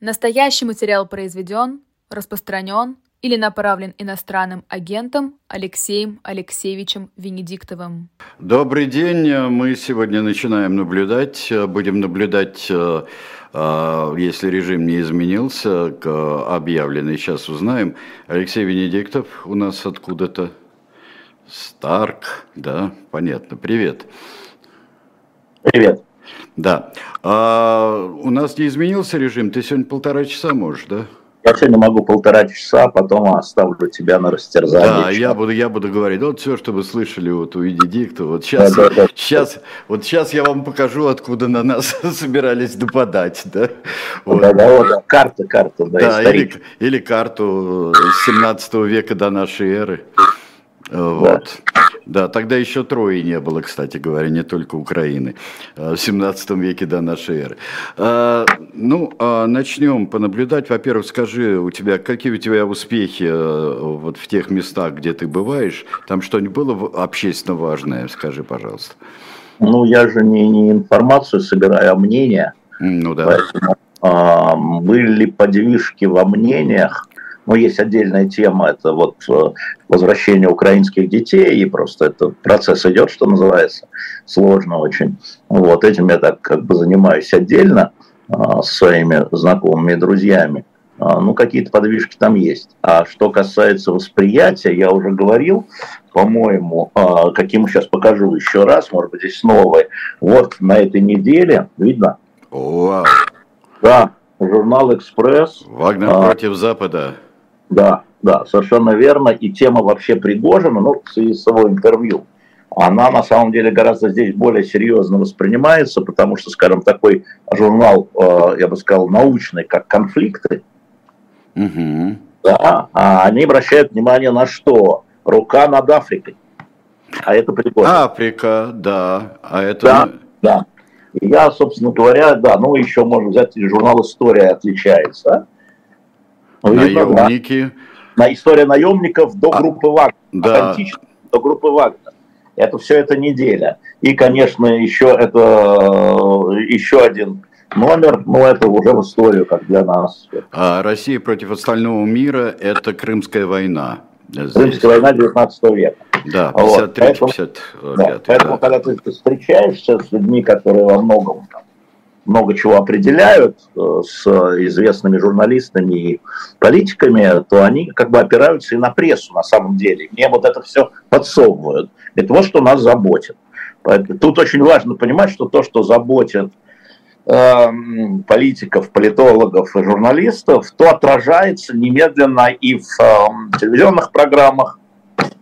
Настоящий материал произведен, распространен или направлен иностранным агентом Алексеем Алексеевичем Венедиктовым. Добрый день. Мы сегодня начинаем наблюдать. Будем наблюдать, э, э, если режим не изменился, объявленный. Сейчас узнаем. Алексей Венедиктов у нас откуда-то. Старк, да, понятно. Привет. Привет. Да. А, у нас не изменился режим? Ты сегодня полтора часа можешь, да? Я сегодня могу полтора часа, потом оставлю тебя на растерзание. Да, я буду, я буду говорить, вот все, что вы слышали вот у Дикта, вот сейчас, да, да, да. сейчас, вот сейчас я вам покажу, откуда на нас собирались нападать, да? Вот. Да, да, вот, карта, карта, да, да или, или карту 17 века до нашей эры. Вот. Да, тогда еще Трои не было, кстати говоря, не только Украины, э, в 17 веке до нашей эры. А, ну, а начнем понаблюдать. Во-первых, скажи, у тебя какие у тебя успехи э, вот в тех местах, где ты бываешь? Там что-нибудь было общественно важное? Скажи, пожалуйста. Ну, я же не, не информацию собираю, а мнение. Ну да. Поэтому, а, были подвижки во мнениях но есть отдельная тема, это вот э, возвращение украинских детей, и просто этот процесс идет, что называется, сложно очень. Вот этим я так как бы занимаюсь отдельно а, с своими знакомыми и друзьями. А, ну, какие-то подвижки там есть. А что касается восприятия, я уже говорил, по-моему, каким сейчас покажу еще раз, может быть, здесь новое. Вот на этой неделе, видно? Вау. Да, журнал «Экспресс». Вагнер а, против Запада. Да, да, совершенно верно. И тема вообще Пригожина, ну, в связи с его интервью, она на самом деле гораздо здесь более серьезно воспринимается, потому что, скажем, такой журнал, э, я бы сказал, научный, как «Конфликты», угу. да, а они обращают внимание на что? Рука над Африкой. А это Пригожин. Африка, да. А это... Да, да. И я, собственно говоря, да, ну еще можно взять журнал «История» отличается, Наемники. На история наемников до а, группы Вагнер. Да. До группы Вагнер. Это все это неделя. И, конечно, еще это еще один номер, но это уже в историю, как для нас. А Россия против остального мира – это Крымская война. Здесь. Крымская война 19 века. Да, 53 вот, 55 да, Поэтому, когда ты встречаешься с людьми, которые во многом там, много чего определяют э, с известными журналистами и политиками, то они как бы опираются и на прессу на самом деле. Мне вот это все подсовывают. Это вот что нас заботит. Тут очень важно понимать, что то, что заботит э, политиков, политологов и журналистов, то отражается немедленно и в э, телевизионных программах,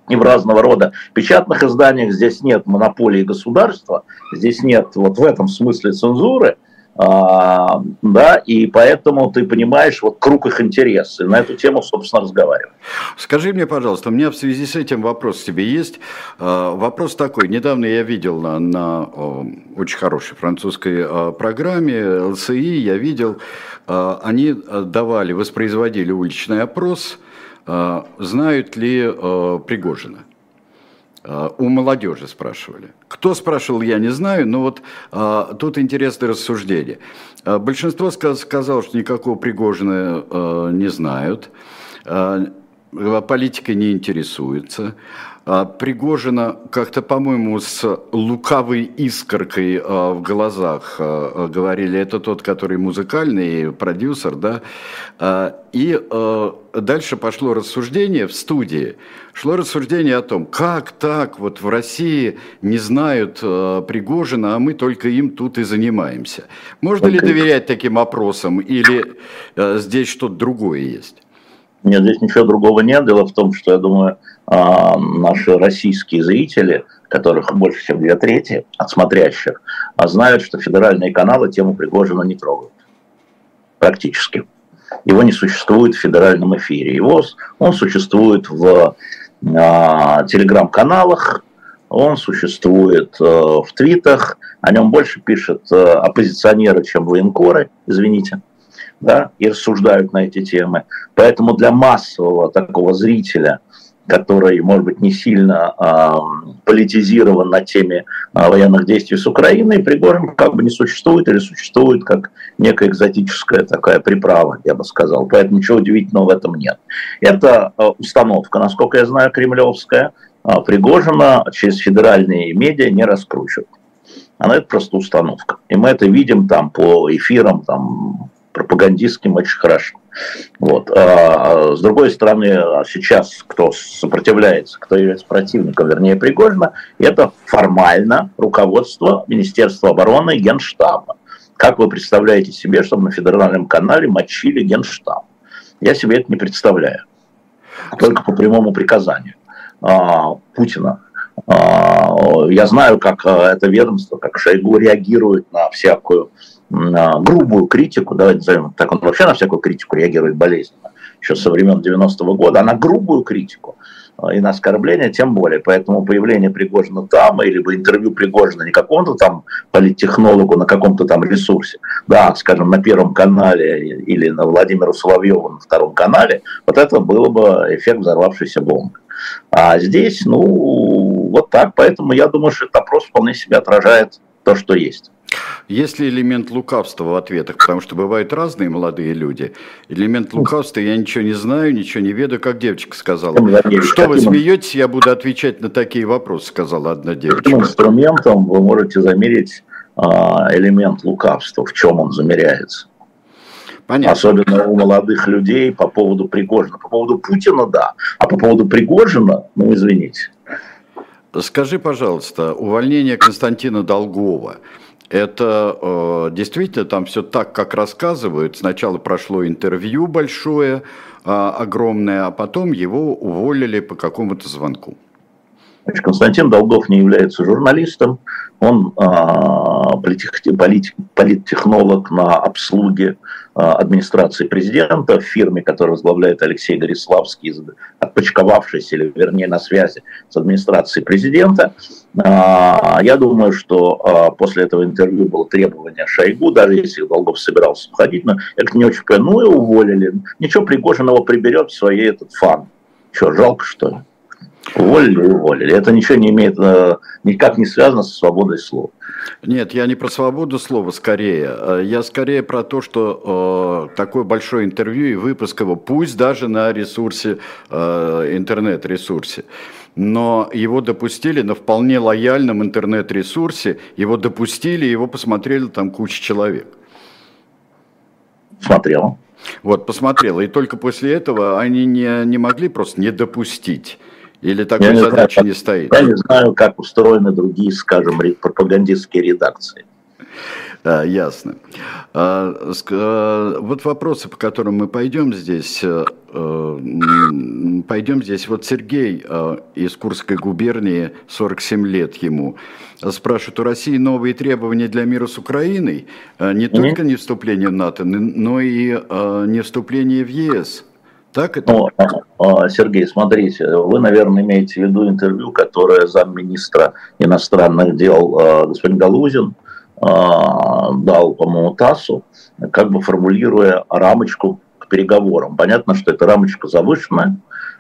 и в разного рода печатных изданиях. Здесь нет монополии государства, здесь нет вот в этом смысле цензуры – а, да, и поэтому ты понимаешь вот круг их интересов, на эту тему, собственно, разговариваем. Скажи мне, пожалуйста, у меня в связи с этим вопрос тебе есть. А, вопрос такой, недавно я видел на, на очень хорошей французской а, программе ЛСИ, я видел, они давали, воспроизводили уличный опрос, знают ли Пригожина. А, у молодежи спрашивали. Кто спрашивал, я не знаю, но вот а, тут интересное рассуждение. А, большинство сказ сказало, что никакого Пригожина а, не знают, а, политикой не интересуются. А, Пригожина как-то, по-моему, с лукавой искоркой а, в глазах а, говорили, это тот, который музыкальный продюсер, да, и дальше пошло рассуждение в студии, шло рассуждение о том, как так вот в России не знают Пригожина, а мы только им тут и занимаемся. Можно ли доверять таким опросам или здесь что-то другое есть? Нет, здесь ничего другого нет. Дело в том, что, я думаю, наши российские зрители, которых больше, чем две трети от смотрящих, а знают, что федеральные каналы тему Пригожина не трогают. Практически. Его не существует в федеральном эфире. Его, он существует в а, телеграм-каналах, он существует э, в твитах, о нем больше пишут э, оппозиционеры, чем военкоры, извините да, и рассуждают на эти темы. Поэтому для массового такого зрителя, который, может быть, не сильно а, политизирован на теме а, военных действий с Украиной, Пригожин как бы не существует или существует как некая экзотическая такая приправа, я бы сказал. Поэтому ничего удивительного в этом нет. Это а, установка, насколько я знаю, кремлевская. А, Пригожина через федеральные медиа не раскручивают. Она это просто установка. И мы это видим там по эфирам, там пропагандистским очень хорошо. Вот. А, с другой стороны, сейчас кто сопротивляется, кто является противником, вернее, Пригожина, это формально руководство Министерства обороны и Генштаба. Как вы представляете себе, чтобы на федеральном канале мочили Генштаб? Я себе это не представляю. Только по прямому приказанию а, Путина. А, я знаю, как а, это ведомство, как Шойгу реагирует на всякую грубую критику, давайте назовем так, он вообще на всякую критику реагирует болезненно, еще со времен 90-го года, а на грубую критику а, и на оскорбление тем более. Поэтому появление Пригожина там, или интервью Пригожина не какому-то там политтехнологу на каком-то там ресурсе, да, скажем, на Первом канале или на Владимиру Соловьеву на Втором канале, вот это было бы эффект взорвавшейся бомбы. А здесь, ну, вот так, поэтому я думаю, что этот опрос вполне себе отражает то, что есть. Есть ли элемент лукавства в ответах? Потому что бывают разные молодые люди. Элемент лукавства, я ничего не знаю, ничего не ведаю, как девочка сказала. Что вы смеетесь, я буду отвечать на такие вопросы, сказала одна девочка. Каким инструментом вы можете замерить а, элемент лукавства? В чем он замеряется? Понятно. Особенно у молодых людей по поводу Пригожина. По поводу Путина, да. А по поводу Пригожина, ну, извините. Скажи, пожалуйста, увольнение Константина Долгова – это э, действительно там все так, как рассказывают. Сначала прошло интервью большое, э, огромное, а потом его уволили по какому-то звонку. Константин Долгов не является журналистом, он политик, политтехнолог на обслуге администрации президента в фирме, которую возглавляет Алексей Гориславский, отпочковавшийся, или вернее на связи с администрацией президента. А, я думаю, что после этого интервью было требование Шойгу, даже если Долгов собирался уходить, но это не очень понял, ну и уволили. Ничего, Пригожин приберет в своей этот фан. Что, жалко что ли? Уволили, уволили. Это ничего не имеет, э, никак не связано со свободой слова. Нет, я не про свободу слова скорее. Э, я скорее про то, что э, такое большое интервью и выпуск его, пусть даже на ресурсе, э, интернет-ресурсе, но его допустили на вполне лояльном интернет-ресурсе, его допустили, его посмотрели там куча человек. Смотрел. Вот, посмотрел. И только после этого они не, не могли просто не допустить. Или такой я задачи не, знаю, не стоит? Я не знаю, как устроены другие, скажем, пропагандистские редакции. Да, ясно. А, а, вот вопросы, по которым мы пойдем здесь. Э, пойдем здесь. Вот Сергей э, из Курской губернии, 47 лет ему, спрашивает, у России новые требования для мира с Украиной, э, не только не вступление в НАТО, но и не вступление в ЕС. Так это? Ну, а, а, Сергей, смотрите, вы, наверное, имеете в виду интервью, которое замминистра иностранных дел а, господин Галузин дал, по-моему, ТАССу, как бы формулируя рамочку к переговорам. Понятно, что эта рамочка завышенная,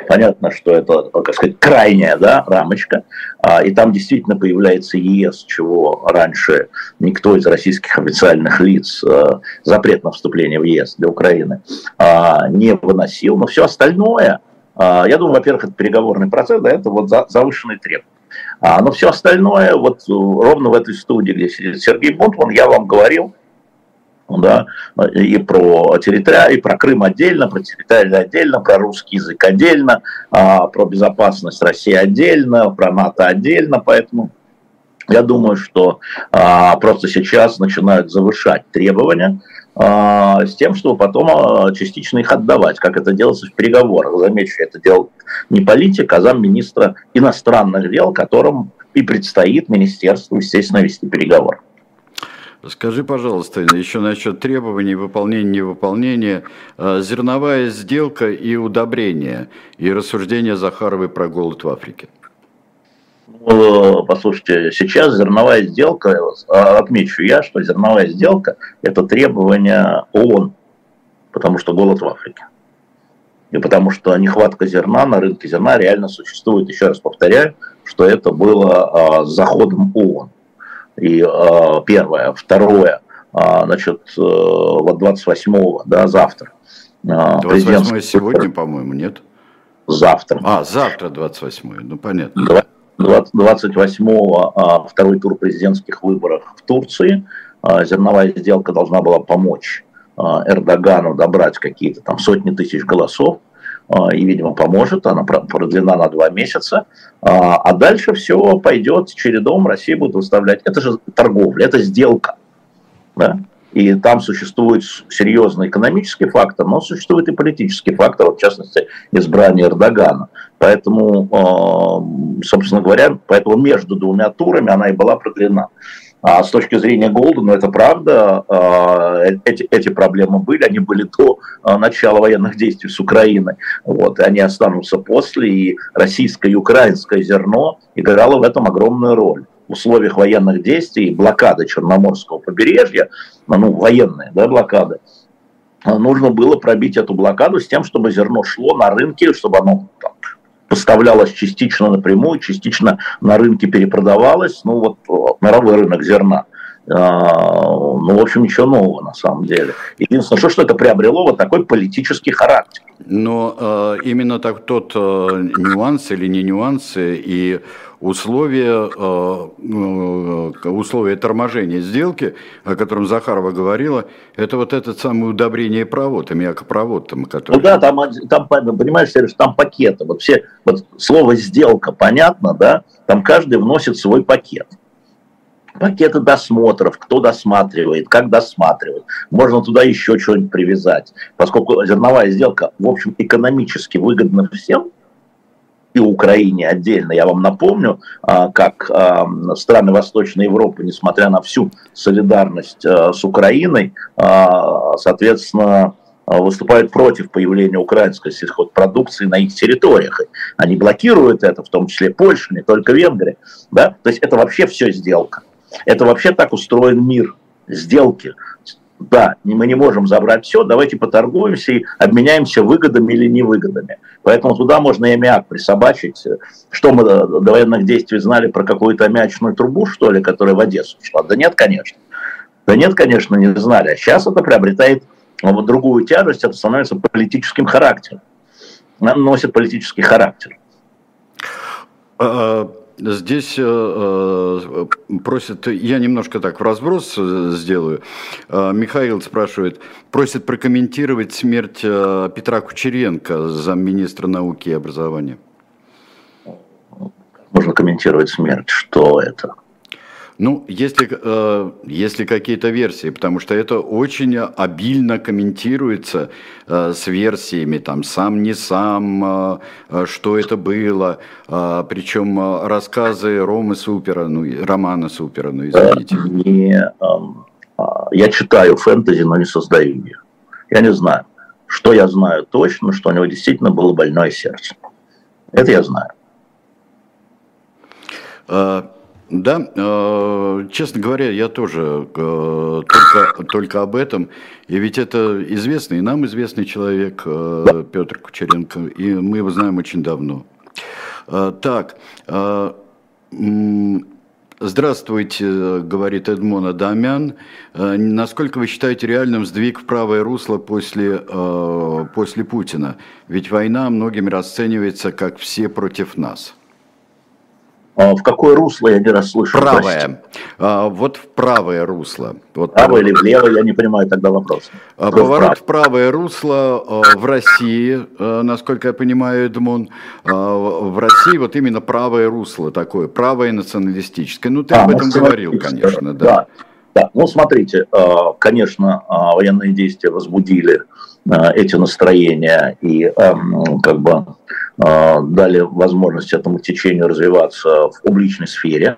Понятно, что это, как сказать, крайняя да, рамочка, а, и там действительно появляется ЕС, чего раньше никто из российских официальных лиц а, запрет на вступление в ЕС для Украины а, не выносил, но все остальное, я думаю, во-первых, это переговорный процесс, да, это вот завышенный требования. Но все остальное, вот ровно в этой студии, где сидит Сергей Бунтман, я вам говорил, да, и про территорию, и про Крым отдельно, про территорию отдельно, про русский язык отдельно, а, про безопасность России отдельно, про НАТО отдельно, поэтому я думаю, что а, просто сейчас начинают завышать требования а, с тем, чтобы потом а, частично их отдавать, как это делается в переговорах. Замечу, это делает не политик, а замминистра иностранных дел, которым и предстоит министерству, естественно, вести переговоры. Скажи, пожалуйста, еще насчет требований выполнения, невыполнения. А, зерновая сделка и удобрение, и рассуждение Захаровой про голод в Африке. Ну, послушайте, сейчас зерновая сделка, а, отмечу я, что зерновая сделка – это требование ООН, потому что голод в Африке. И потому что нехватка зерна на рынке зерна реально существует. Еще раз повторяю, что это было с заходом ООН. И первое. Второе. Значит, вот 28-го, да, завтра. 28 сегодня, по-моему, нет? Завтра. А, завтра 28 ну понятно. 28-го а, второй тур президентских выборов в Турции. А, зерновая сделка должна была помочь а, Эрдогану добрать какие-то там сотни тысяч голосов и, видимо, поможет. Она продлена на два месяца. А дальше все пойдет чередом. Россия будет выставлять. Это же торговля, это сделка. Да? И там существует серьезный экономический фактор, но существует и политический фактор, в частности, избрание Эрдогана. Поэтому, э, собственно говоря, поэтому между двумя турами она и была продлена. А с точки зрения Голда, ну это правда, э, эти, эти проблемы были, они были до э, начала военных действий с Украиной, вот, и они останутся после, и российское и украинское зерно играло в этом огромную роль. В условиях военных действий, блокады Черноморского побережья, ну, военные да, блокады, нужно было пробить эту блокаду с тем, чтобы зерно шло на рынке, чтобы оно поставлялось частично напрямую, частично на рынке перепродавалось. Ну вот мировой рынок зерна. А, ну, в общем, ничего нового на самом деле. Единственное, что, что это приобрело вот такой политический характер. Но э, именно так тот э, нюанс или не нюансы и условия, э, э, условия торможения сделки, о котором Захарова говорила, это вот этот самый удобрение провод, аммиакопровод. Там, который... Ну да, там, там, понимаешь, Сереж, там пакеты. Вот все, вот слово «сделка» понятно, да? Там каждый вносит свой пакет пакеты досмотров, кто досматривает, как досматривает. Можно туда еще что-нибудь привязать. Поскольку зерновая сделка, в общем, экономически выгодна всем, и Украине отдельно. Я вам напомню, а, как а, страны Восточной Европы, несмотря на всю солидарность а, с Украиной, соответственно, выступают против появления украинской сельхозпродукции на их территориях. Они блокируют это, в том числе Польша, не только Венгрия. Да? То есть это вообще все сделка. Это вообще так устроен мир сделки да, мы не можем забрать все, давайте поторгуемся и обменяемся выгодами или невыгодами. Поэтому туда можно и аммиак присобачить. Что мы до, до военных действий знали про какую-то аммиачную трубу, что ли, которая в Одессу шла? Да нет, конечно. Да нет, конечно, не знали. А сейчас это приобретает вот другую тяжесть, это становится политическим характером. Носит политический характер. Здесь э, э, просят, я немножко так в разброс э, сделаю. Э, Михаил спрашивает, просит прокомментировать смерть Петра Кучеренко, замминистра науки и образования. Можно комментировать смерть, что это? Ну, если, э, если какие-то версии, потому что это очень обильно комментируется э, с версиями, там, сам не сам, э, э что это было, э, причем э, рассказы Ромы Супера, ну, Романа Супера, ну, извините. Не, э, я читаю фэнтези, но не создаю ее. Я не знаю. Что я знаю точно, что у него действительно было больное сердце. Это я знаю. Э, да, э, честно говоря, я тоже э, только, только об этом. И ведь это известный, нам известный человек э, Петр Кучеренко, и мы его знаем очень давно. Так, Здравствуйте, говорит Эдмон Адамян. Насколько вы считаете реальным сдвиг в правое русло после, после Путина? Ведь война многими расценивается как все против нас. А в какое русло я не расслышал? Правое. А, вот в правое русло. Вот правое или влево, я не понимаю тогда вопрос. А, поворот в правое русло в России, насколько я понимаю, Эдмон, в России вот именно правое русло такое, правое националистическое. Ну, ты а, об этом говорил, конечно, да. да. Да, ну смотрите, конечно, военные действия возбудили эти настроения и эм, как бы а, дали возможность этому течению развиваться в публичной сфере.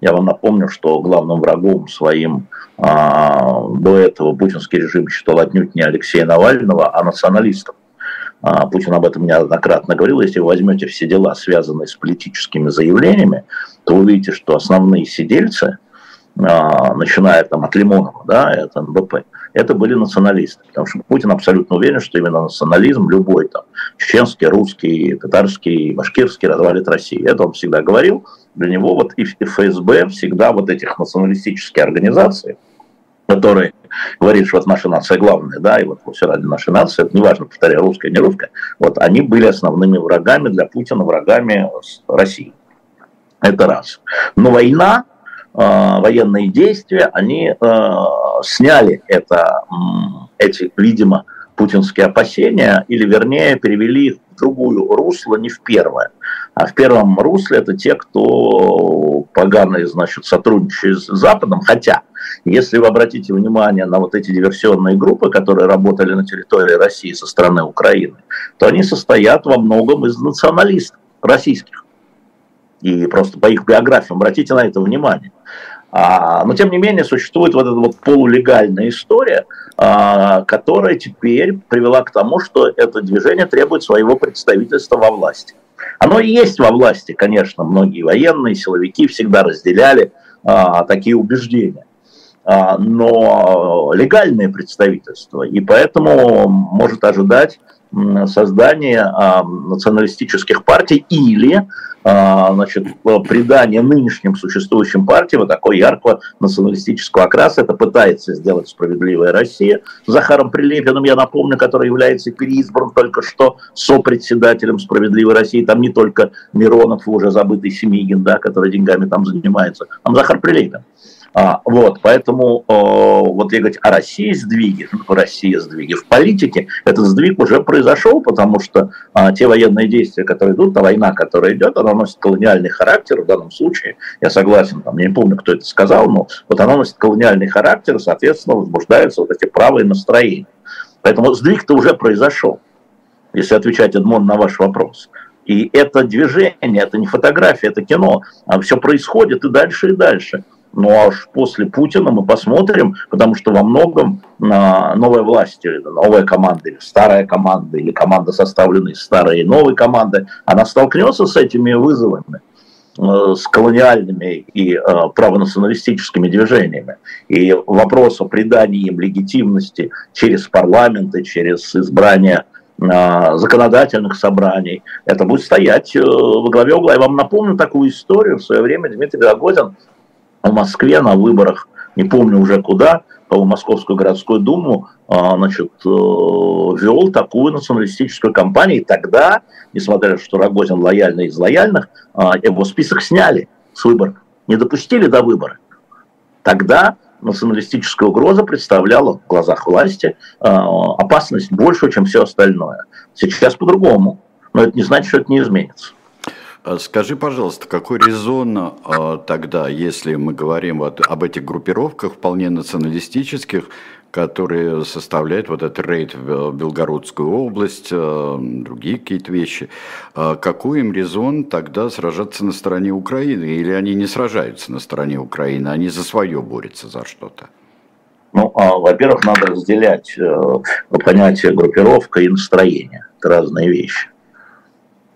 Я вам напомню, что главным врагом своим а, до этого путинский режим считал отнюдь не Алексея Навального, а националистов. А, Путин об этом неоднократно говорил. Если вы возьмете все дела, связанные с политическими заявлениями, то увидите, что основные сидельцы, начиная там от Лимонова, да, это НБП, это были националисты. Потому что Путин абсолютно уверен, что именно национализм, любой там чеченский, русский, татарский, башкирский развалит Россию. Это он всегда говорил. Для него вот и ФСБ всегда вот этих националистических организаций, которые говорит, что вот наша нация главная, да, и вот все ради нашей нации, это неважно, повторяю, русская, не русская, вот они были основными врагами для Путина, врагами России. Это раз. Но война, военные действия, они э, сняли это, эти, видимо, путинские опасения, или вернее перевели их в другую русло, не в первое. А в первом русле это те, кто поганые, значит, сотрудничают с Западом. Хотя, если вы обратите внимание на вот эти диверсионные группы, которые работали на территории России со стороны Украины, то они состоят во многом из националистов российских. И просто по их биографиям обратите на это внимание. А, но тем не менее существует вот эта вот полулегальная история, а, которая теперь привела к тому, что это движение требует своего представительства во власти. Оно и есть во власти, конечно, многие военные, силовики всегда разделяли а, такие убеждения. А, но легальное представительство, и поэтому может ожидать создание а, националистических партий или а, значит, придание нынешним существующим партиям вот такой яркого националистического окраса. Это пытается сделать «Справедливая Россия». Захаром Прилепиным, я напомню, который является переизбран только что сопредседателем «Справедливой России». Там не только Миронов, уже забытый Семигин, да, который деньгами там занимается, там Захар Прилепин. А, вот, поэтому вот я говорю о России сдвиги, в России сдвиги. В политике этот сдвиг уже произошел, потому что а, те военные действия, которые идут, та война, которая идет, она носит колониальный характер в данном случае. Я согласен, там, я не помню, кто это сказал, но вот она носит колониальный характер, соответственно, возбуждаются вот эти правые настроения. Поэтому сдвиг-то уже произошел, если отвечать, Эдмон, на ваш вопрос. И это движение, это не фотография, это кино. А все происходит и дальше, и дальше. Ну аж после Путина мы посмотрим, потому что во многом новая власть, новая команда, или старая команда, или команда, составленная из старой и новой команды, она столкнется с этими вызовами э, с колониальными и э, правонационалистическими движениями. И вопрос о придании им легитимности через парламенты, через избрание э, законодательных собраний, это будет стоять во главе угла. Я вам напомню такую историю. В свое время Дмитрий Рогозин в Москве на выборах, не помню уже куда, по Московскую городскую думу, а, значит, э, вел такую националистическую кампанию. И тогда, несмотря на то, что Рогозин лояльный из лояльных, а, его список сняли с выборов, не допустили до выбора. Тогда националистическая угроза представляла в глазах власти а, опасность больше, чем все остальное. Сейчас по-другому, но это не значит, что это не изменится. А скажи, пожалуйста, какой резон э, тогда, если мы говорим вот об этих группировках вполне националистических, которые составляют вот этот рейд в Белгородскую область, э, другие какие-то вещи, э, какой им резон тогда сражаться на стороне Украины? Или они не сражаются на стороне Украины, они за свое борются за что-то? Ну, а, во-первых, надо разделять э, понятие группировка и настроение. Это разные вещи.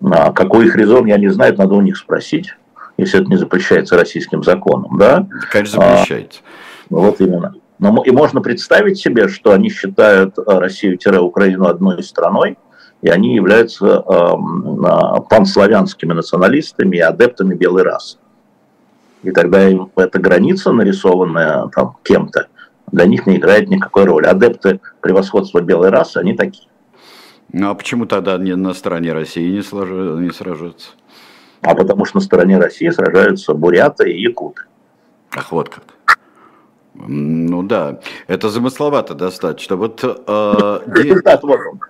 А какой их резон, я не знаю, надо у них спросить, если это не запрещается российским законом. Да? Конечно, запрещается. А, вот именно. Но, и можно представить себе, что они считают э, Россию-Украину одной страной, и они являются э, панславянскими националистами и адептами белой расы. И тогда им эта граница, нарисованная там кем-то, для них не играет никакой роли. Адепты превосходства белой расы, они такие. Ну а почему тогда не на стороне России не, слож... не сражаются? А потому что на стороне России сражаются буряты и якуты. Ах, вот как. Ну да, это замысловато достаточно. Вот, э, Результат вот он.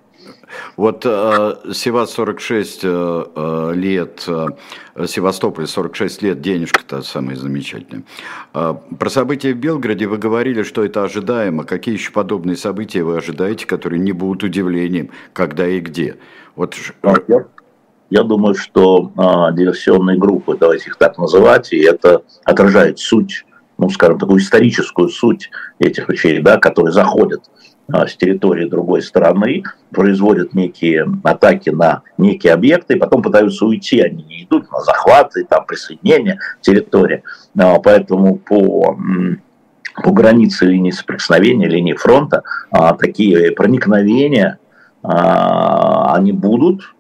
Вот э, Севаст 46 э, э, лет, э, Севастополь 46 лет, денежка-то самая замечательная. Э, про события в Белгороде вы говорили, что это ожидаемо. Какие еще подобные события вы ожидаете, которые не будут удивлением, когда и где? Вот... Я, я думаю, что э, диверсионные группы, давайте их так называть, и это отражает суть ну, скажем, такую историческую суть этих вещей, да, которые заходят с территории другой страны, производят некие атаки на некие объекты, и потом пытаются уйти, они не идут на захваты, там, присоединение территории. А, поэтому по по границе линии соприкосновения, линии фронта, а, такие проникновения они будут,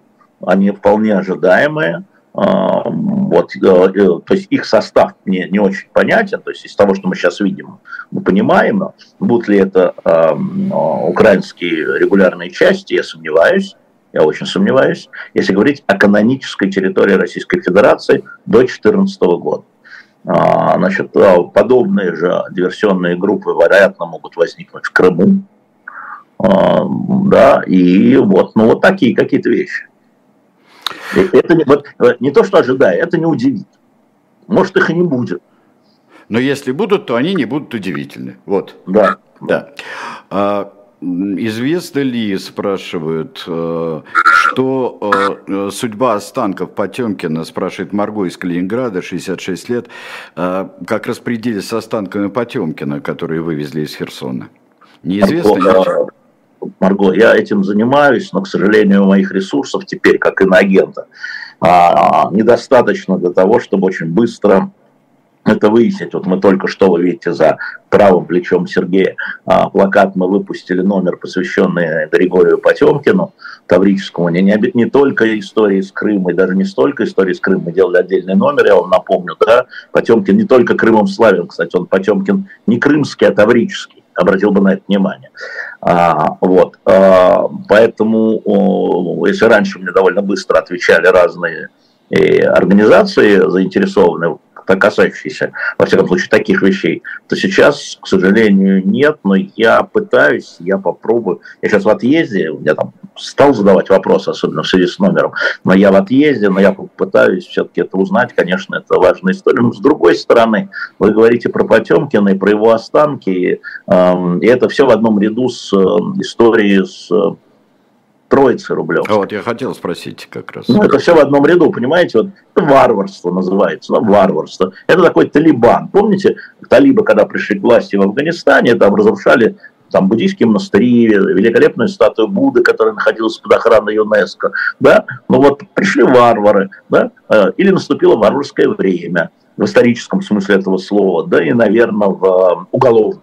они вполне ожидаемые. А, вот, э, э, то есть их состав мне не очень понятен, то есть из того, что мы сейчас видим, мы понимаем, будут ли это э, украинские регулярные части, я сомневаюсь, я очень сомневаюсь, если говорить о канонической территории Российской Федерации до 2014 года. А, значит, подобные же диверсионные группы, вероятно, могут возникнуть в Крыму, да, и вот, ну, вот такие какие-то вещи. Это не, вот, не то, что ожидаю, это не удивит. Может, их и не будет. Но если будут, то они не будут удивительны. Вот. Да. Да. А, известно ли, спрашивают, э, что э, судьба останков Потемкина, спрашивает Марго из Калининграда, 66 лет, э, как распределились с останками Потемкина, которые вывезли из Херсона? Неизвестно ничего? Марго, я этим занимаюсь, но, к сожалению, моих ресурсов теперь, как иноагента, а, недостаточно для того, чтобы очень быстро это выяснить. Вот мы только что, вы видите, за правым плечом Сергея а, плакат мы выпустили номер, посвященный Григорию Потемкину, Таврическому. Не, не, не только истории с Крымом, и даже не столько истории с Крымом, мы делали отдельный номер, я вам напомню, да, Потемкин не только Крымом славен, кстати, он Потемкин не крымский, а таврический обратил бы на это внимание. А, вот, а, поэтому, если раньше мне довольно быстро отвечали разные э, организации заинтересованные касающиеся, во всяком случае, таких вещей, то сейчас, к сожалению, нет, но я пытаюсь, я попробую. Я сейчас в отъезде, я там стал задавать вопросы, особенно в связи с номером, но я в отъезде, но я попытаюсь все-таки это узнать, конечно, это важная история. Но с другой стороны, вы говорите про Потемкина и про его останки, и, э, и это все в одном ряду с э, историей с Троицы Рублев. А вот я хотел спросить как раз. Ну, это все в одном ряду, понимаете? Вот это варварство называется, варварство. Это такой Талибан. Помните, талибы, когда пришли к власти в Афганистане, там разрушали там буддийские монастыри, великолепную статую Будды, которая находилась под охраной ЮНЕСКО, да, ну вот пришли варвары, да, э, или наступило варварское время в историческом смысле этого слова, да, и, наверное, в э, уголовном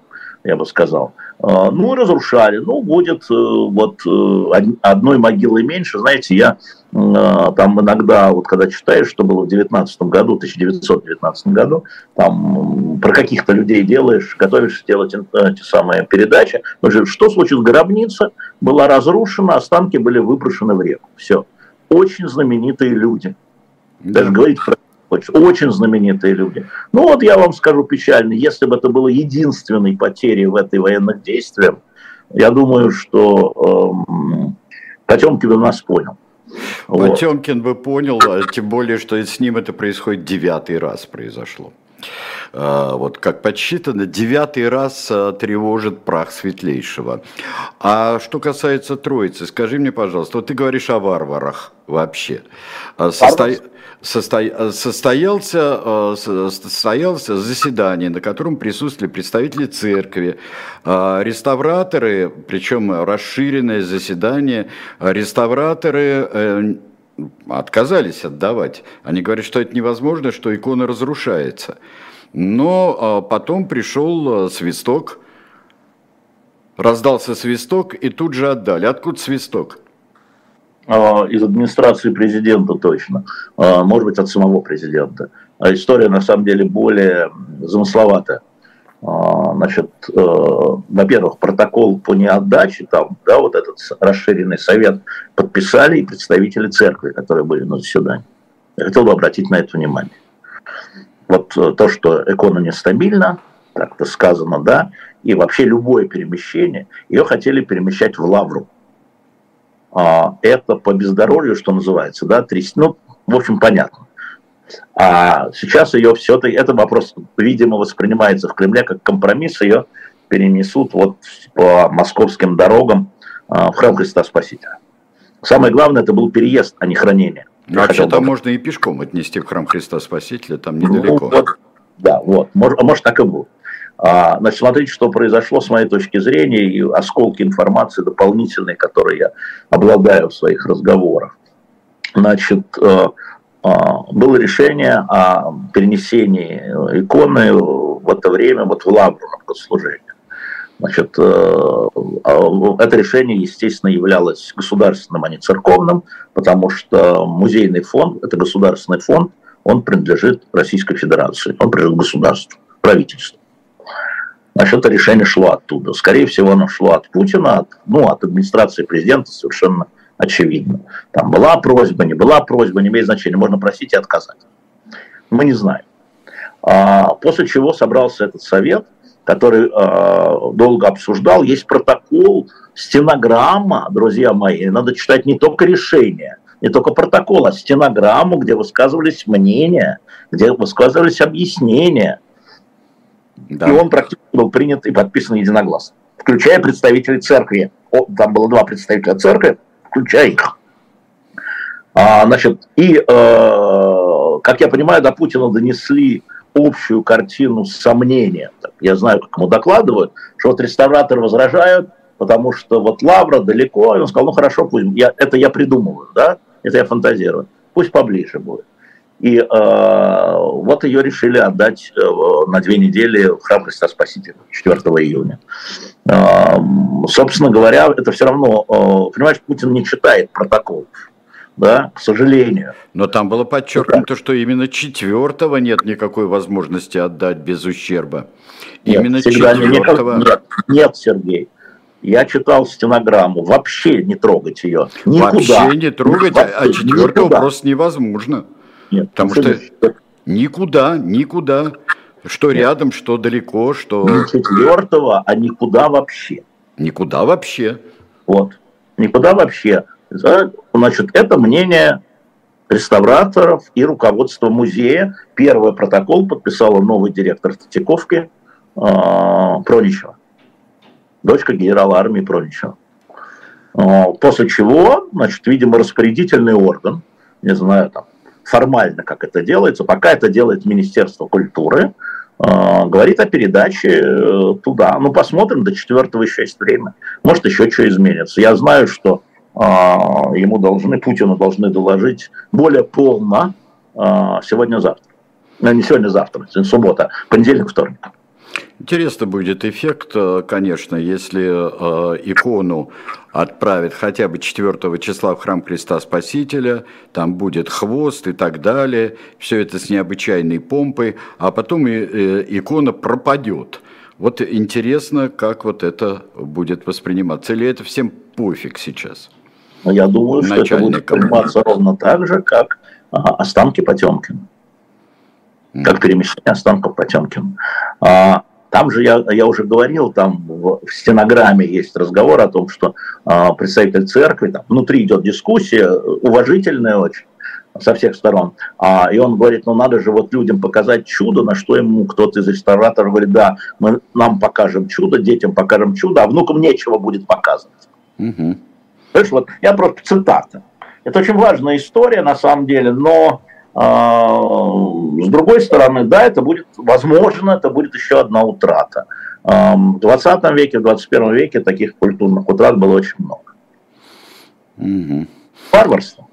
я бы сказал. А, ну, разрушали. Ну, будет э, вот э, одной могилы меньше. Знаете, я а, там иногда, вот когда читаешь, что было в 19 году, 1919 году, там про каких-то людей делаешь, готовишься делать эти самые передачи. Что случилось? Гробница была разрушена, останки были выброшены в реку. Все. Очень знаменитые люди. Даже говорить про очень знаменитые люди. Ну вот я вам скажу печально, если бы это было единственной потерей в этой военных действиях, я думаю, что эм, Потемкин бы нас понял. Потемкин вот. бы понял, а тем более, что с ним это происходит девятый раз произошло. А, вот как подсчитано, девятый раз а, тревожит прах светлейшего. А что касается Троицы, скажи мне, пожалуйста, вот ты говоришь о варварах вообще. Состо... Состо... Состоялся, состоялся заседание, на котором присутствовали представители церкви, реставраторы, причем расширенное заседание, реставраторы э, отказались отдавать. Они говорят, что это невозможно, что икона разрушается. Но потом пришел свисток, раздался свисток и тут же отдали. Откуда свисток? А, из администрации президента точно. Может быть, от самого президента. А история на самом деле более замысловатая. Значит, э, во-первых, протокол по неотдаче, там, да, вот этот расширенный совет подписали и представители церкви, которые были на заседании. Я хотел бы обратить на это внимание вот э, то, что икона нестабильна, так-то сказано, да, и вообще любое перемещение, ее хотели перемещать в Лавру. А, это по бездорожью, что называется, да, тряс, ну, в общем, понятно. А сейчас ее все-таки, это вопрос, видимо, воспринимается в Кремле как компромисс, ее перенесут вот по московским дорогам а, в храм Христа Спасителя. Самое главное, это был переезд, а не хранение. Вообще там можно и пешком отнести в храм Христа Спасителя, там ну, недалеко. Ну, вот, да, вот, может, может так и будет. А, значит, смотрите, что произошло с моей точки зрения, и осколки информации дополнительные, которые я обладаю в своих разговорах. Значит, э, э, было решение о перенесении иконы в это время вот в Лавру на богослужение. Значит, э, а, это решение, естественно, являлось государственным, а не церковным, потому что музейный фонд, это государственный фонд, он принадлежит Российской Федерации, он принадлежит государству, правительству. Значит, это решение шло оттуда. Скорее всего, оно шло от Путина, от, ну, от администрации президента совершенно очевидно. Там была просьба, не была просьба, не имеет значения. Можно просить и отказать. Мы не знаем. А, после чего собрался этот совет, который а, долго обсуждал. Есть протокол, стенограмма, друзья мои. Надо читать не только решение, не только протокол, а стенограмму, где высказывались мнения, где высказывались объяснения. Да. И он практически был принят и подписан единогласно, включая представителей церкви. О, там было два представителя церкви, включая их. А, значит, и, э, как я понимаю, до Путина донесли общую картину с сомнением. Я знаю, как ему докладывают, что вот реставраторы возражают, потому что вот Лавра далеко, и он сказал, ну хорошо, пусть, я, это я придумываю, да, это я фантазирую, пусть поближе будет. И э, вот ее решили отдать э, на две недели в храм Христа Спасителя 4 июня. Э, собственно говоря, это все равно, э, понимаешь, Путин не читает протоколов да, к сожалению. Но там было подчеркнуто, что именно четвертого нет никакой возможности отдать без ущерба. Нет, именно четвертого. Нет, нет, Сергей. Я читал стенограмму. Вообще не трогать ее. Никуда. Вообще не трогать, а Вообще, а четвертого никуда. просто невозможно. Нет, Потому что никуда, никуда. Что Нет. рядом, что далеко, что... Не четвертого, а никуда вообще. Никуда вообще. Вот. Никуда вообще. Значит, это мнение реставраторов и руководства музея. Первый протокол подписала новый директор Третьяковки э, Проничева. Дочка генерала армии Проничева. Э, после чего, значит, видимо, распорядительный орган, не знаю, там, формально, как это делается, пока это делает Министерство культуры, э, говорит о передаче э, туда. Ну, посмотрим, до четвертого еще есть время. Может, еще что изменится. Я знаю, что э, ему должны, Путину должны доложить более полно сегодня-завтра. Ну, не сегодня-завтра, сегодня суббота, понедельник-вторник. Интересно будет эффект, э, конечно, если э, икону отправят хотя бы 4 числа в храм Христа Спасителя, там будет хвост и так далее, все это с необычайной помпой, а потом и, э, икона пропадет. Вот интересно, как вот это будет восприниматься. Или это всем пофиг сейчас? Ну, я думаю, что это будет восприниматься ровно так же, как останки Потемкина. Как перемещение останков Потемкина. А, там же я, я уже говорил, там в, в стенограмме есть разговор о том, что э, представитель церкви, там внутри идет дискуссия, уважительная очень со всех сторон. А, и он говорит, ну надо же вот людям показать чудо, на что ему кто-то из реставраторов говорит, да, мы нам покажем чудо, детям покажем чудо, а внукам нечего будет показывать. Угу. Понимаешь, вот я просто цитата. Это очень важная история на самом деле, но а, с другой стороны, да, это будет, возможно, это будет еще одна утрата. В 20 веке, в 21 веке таких культурных утрат было очень много. Угу. Варварство.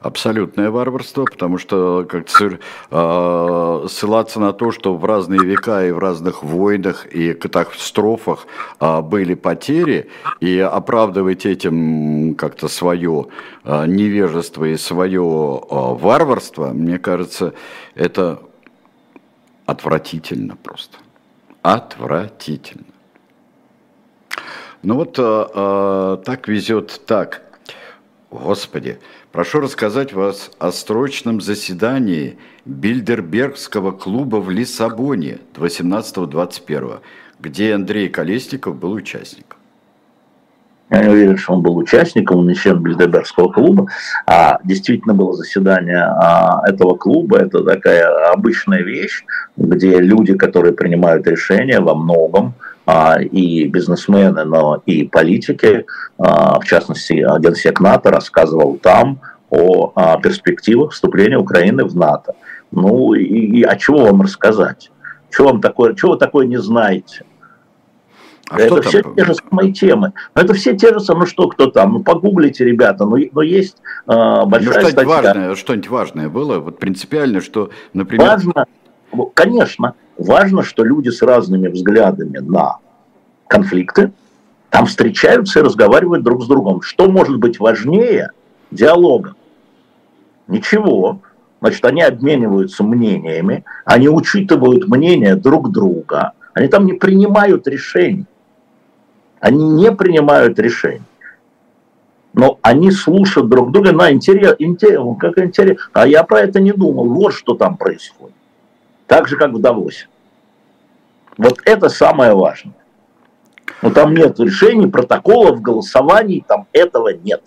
Абсолютное варварство, потому что как э, ссылаться на то, что в разные века и в разных войнах и катастрофах э, были потери, и оправдывать этим как-то свое э, невежество и свое варварство, мне кажется, это отвратительно просто. Отвратительно. Ну вот э, так везет так. Господи, Прошу рассказать вас о срочном заседании Бильдербергского клуба в Лиссабоне 18-21, где Андрей Колесников был участником. Я не уверен, что он был участником, он не член Бильдербергского клуба. А действительно было заседание а, этого клуба. Это такая обычная вещь, где люди, которые принимают решения во многом, и бизнесмены, но и политики, а, в частности, генсек НАТО рассказывал там о а, перспективах вступления Украины в НАТО. Ну и, и а чего вам рассказать? Чего вам такое, чего вы такое не знаете? А это все там? те же самые темы. Но это все те же самые, ну что, кто там? Ну погуглите, ребята, но, но есть э, большая ну, что статья. Важное, что-нибудь важное было, вот принципиально, что, например... Важно, конечно, важно, что люди с разными взглядами на конфликты, там встречаются и разговаривают друг с другом. Что может быть важнее диалога? Ничего. Значит, они обмениваются мнениями, они учитывают мнения друг друга, они там не принимают решений. Они не принимают решений. Но они слушают друг друга, на интерес, интерес, как интерес. А я про это не думал. Вот что там происходит. Так же, как в Давосе. Вот это самое важное. Но там нет решений, протоколов, голосований, там этого нет.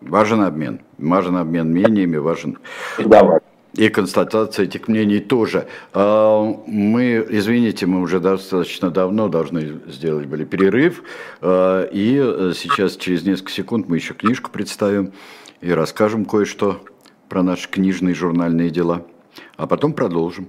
Важен обмен. Важен обмен мнениями, важен... Всегда важен. И констатация этих мнений тоже. А, мы, извините, мы уже достаточно давно должны сделать были перерыв, а, и сейчас через несколько секунд мы еще книжку представим и расскажем кое-что про наши книжные журнальные дела, а потом продолжим.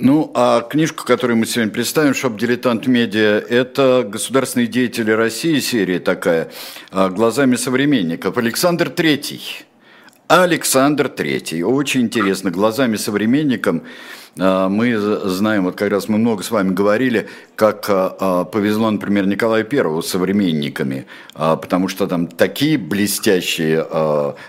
Ну, а книжку, которую мы сегодня представим, «Shop Diletant Media», это «Государственные деятели России» серия такая, а, глазами современников. Александр Третий. Александр Третий. Очень интересно, глазами современникам а, мы знаем, вот как раз мы много с вами говорили, как а, повезло, например, Николаю Первому с современниками, потому что там такие блестящие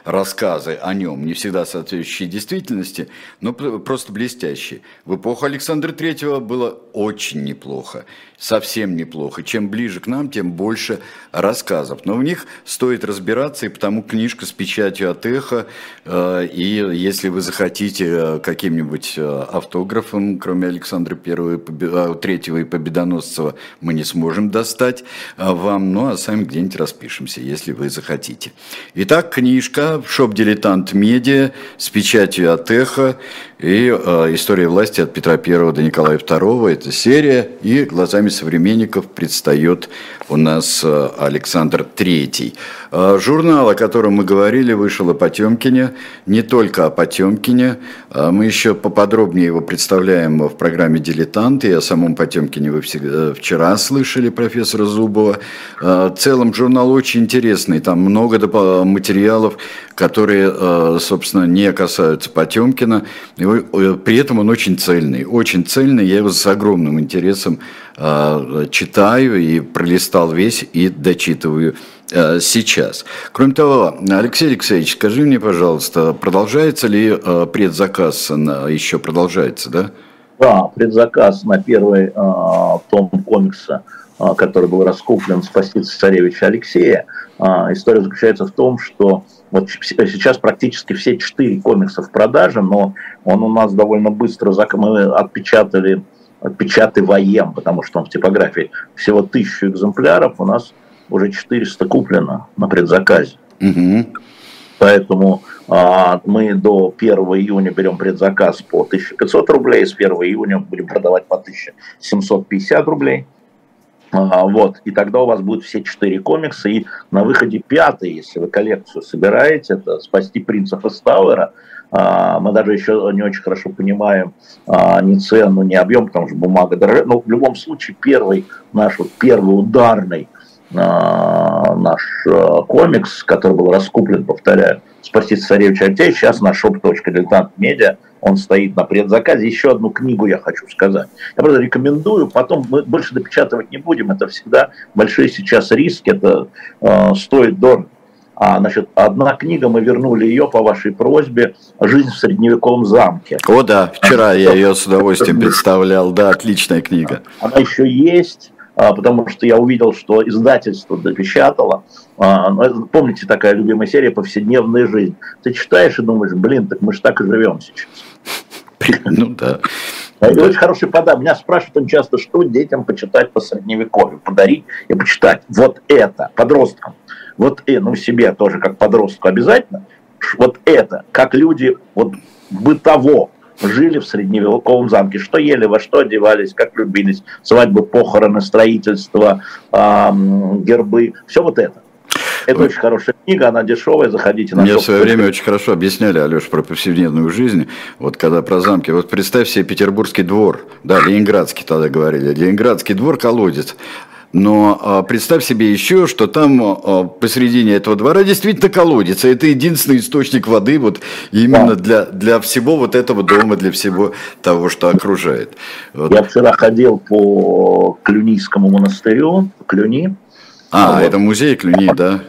рассказы о нем, не всегда соответствующие действительности, но просто блестящие. В эпоху Александра Третьего было очень неплохо совсем неплохо. Чем ближе к нам, тем больше рассказов. Но в них стоит разбираться, и потому книжка с печатью от эхо. Э, и если вы захотите э, каким-нибудь э, автографом, кроме Александра Первого, Третьего и Победоносцева, мы не сможем достать вам, ну а сами где-нибудь распишемся, если вы захотите. Итак, книжка «Shop Diletant Media» с печатью от эхо и «История власти от Петра Первого до Николая Второго». Это серия, и глазами современников предстает у нас э, Александр Третий. Э, журнал, о котором мы говорили, вышел о Потемкине, не только о Потемкине. Э, мы еще поподробнее его представляем в программе «Дилетант», и о самом Потемкине вы вчера слышали профессора Зубова. В целом журнал очень интересный, там много материалов, которые, собственно, не касаются Потемкина. При этом он очень цельный, очень цельный. Я его с огромным интересом читаю и пролистал весь и дочитываю Э, сейчас. Кроме того, Алексей Алексеевич, скажи мне, пожалуйста, продолжается ли э, предзаказ, на, еще продолжается, да? Да, предзаказ на первый э, том комикса, э, который был раскуплен «Спасти царевича Алексея». Э, история заключается в том, что вот сейчас практически все четыре комикса в продаже, но он у нас довольно быстро, мы отпечатали, отпечатываем, потому что он в типографии всего тысячу экземпляров, у нас уже 400 куплено на предзаказе. Угу. Поэтому а, мы до 1 июня берем предзаказ по 1500 рублей, с 1 июня будем продавать по 1750 рублей. А, вот, и тогда у вас будут все четыре комикса, и на выходе пятый, если вы коллекцию собираете, это «Спасти принца Фестауэра», мы даже еще не очень хорошо понимаем а, ни цену, ни объем, потому что бумага дорогая, но в любом случае первый наш вот первый ударный наш комикс, который был раскуплен, повторяю, «Спасти царевича Альтея», сейчас на shop.diletant медиа, он стоит на предзаказе. Еще одну книгу я хочу сказать. Я просто рекомендую, потом мы больше допечатывать не будем, это всегда большие сейчас риски, это э, стоит дорого. А, значит, одна книга, мы вернули ее по вашей просьбе «Жизнь в средневековом замке». О, да, вчера я ее с удовольствием представлял, да, отличная книга. Она еще есть, а, потому что я увидел, что издательство допечатало. А, ну, помните такая любимая серия «Повседневная жизнь». Ты читаешь и думаешь, блин, так мы же так и живем сейчас. Ну да. Это очень хороший подарок. Меня спрашивают очень часто, что детям почитать по средневековью, подарить и почитать. Вот это, подросткам вот и, ну, себе тоже как подростку обязательно, вот это, как люди вот бытово жили в средневековом замке, что ели, во что одевались, как любились, свадьбы, похороны, строительство, эм, гербы, все вот это. Это очень хорошая книга, она дешевая, заходите на Мне в свое время очень хорошо объясняли, Алеш, про повседневную жизнь, вот когда про замки. Вот представь себе Петербургский двор, да, Ленинградский тогда говорили, Ленинградский двор колодец, но а, представь себе еще, что там а, посередине этого двора действительно колодец. Это единственный источник воды вот именно для, для всего вот этого дома, для всего того, что окружает. Вот. Я вчера ходил по Клюнийскому монастырю, Клюни. А, вот. это музей Клюни, да?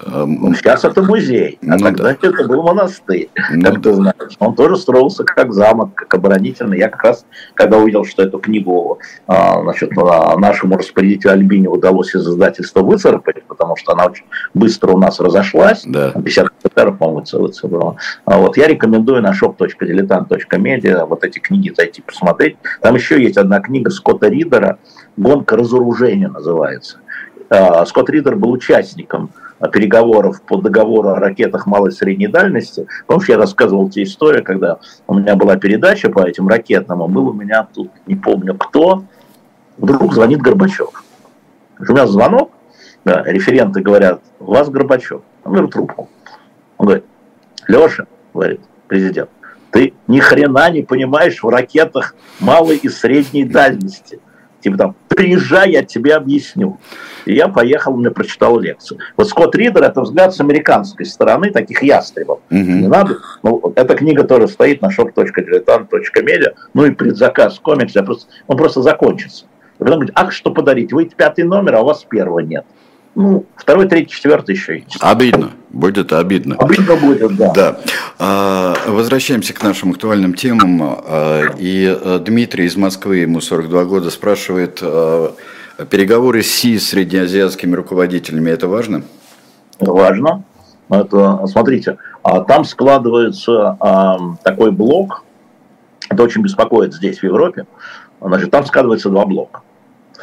Сейчас это музей, а ну, тогда да. это был монастырь, ну, как ты знаешь. Он тоже строился как замок, как оборонительный. Я как раз, когда увидел, что эту книгу а, значит, нашему распорядителю Альбине удалось из издательства выцарапать, потому что она очень быстро у нас разошлась, да. 50 экземпляров, по-моему, выцарапала. А вот я рекомендую на shop.diletant.media вот эти книги зайти посмотреть. Там еще есть одна книга Скотта Ридера «Гонка разоружения» называется. А, Скотт Ридер был участником переговоров по договору о ракетах малой и средней дальности. Помнишь, я рассказывал тебе историю, когда у меня была передача по этим ракетам, а был у меня тут, не помню кто, вдруг звонит Горбачев. У меня звонок, да, референты говорят, у вас Горбачев. Он берет трубку. Он говорит, Леша, говорит президент, ты ни хрена не понимаешь в ракетах малой и средней дальности. Типа там, приезжай, я тебе объясню. И я поехал, мне прочитал лекцию. Вот Скотт Ридер – это взгляд с американской стороны, таких ястребов. Угу. Не надо. Ну, эта книга тоже стоит на shop.diletant.media. Ну и предзаказ комикс, я просто, он просто закончится. И потом говорит, ах, что подарить? Вы пятый номер, а у вас первого нет. Ну, второй, третий, четвертый еще есть. Обидно. Будет обидно. Обидно будет, да. Да. А, возвращаемся к нашим актуальным темам. А, и э, Дмитрий из Москвы, ему 42 года, спрашивает, а, переговоры Си с среднеазиатскими руководителями, это важно? Важно. Это, смотрите, там складывается такой блок, это очень беспокоит здесь, в Европе. Значит, там складывается два блока.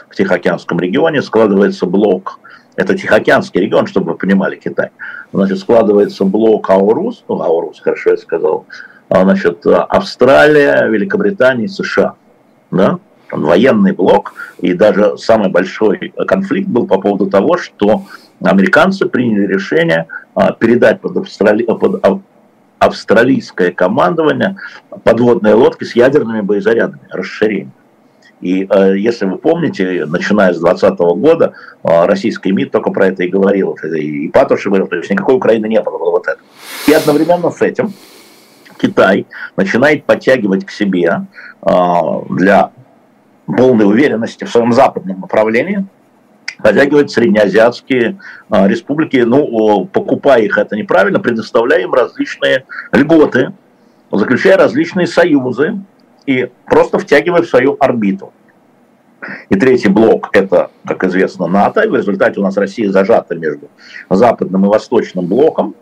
В Тихоокеанском регионе складывается блок это Тихоокеанский регион, чтобы вы понимали Китай. Значит, складывается блок Аурус, ну, Аурус, хорошо я сказал, а, значит, Австралия, Великобритания, США. Да? Военный блок, и даже самый большой конфликт был по поводу того, что американцы приняли решение а, передать под, австрали... под австралийское командование подводные лодки с ядерными боезарядами, расширение. И э, если вы помните, начиная с 2020 года, э, российский МИД только про это и говорил. И Патрушев говорил, то есть никакой Украины не было, было вот это. И одновременно с этим Китай начинает подтягивать к себе э, для полной уверенности в своем западном направлении, подтягивать среднеазиатские э, республики, ну, покупая их, это неправильно, предоставляя им различные льготы, заключая различные союзы, и просто втягивая в свою орбиту. И третий блок – это, как известно, НАТО. И в результате у нас Россия зажата между западным и восточным блоком.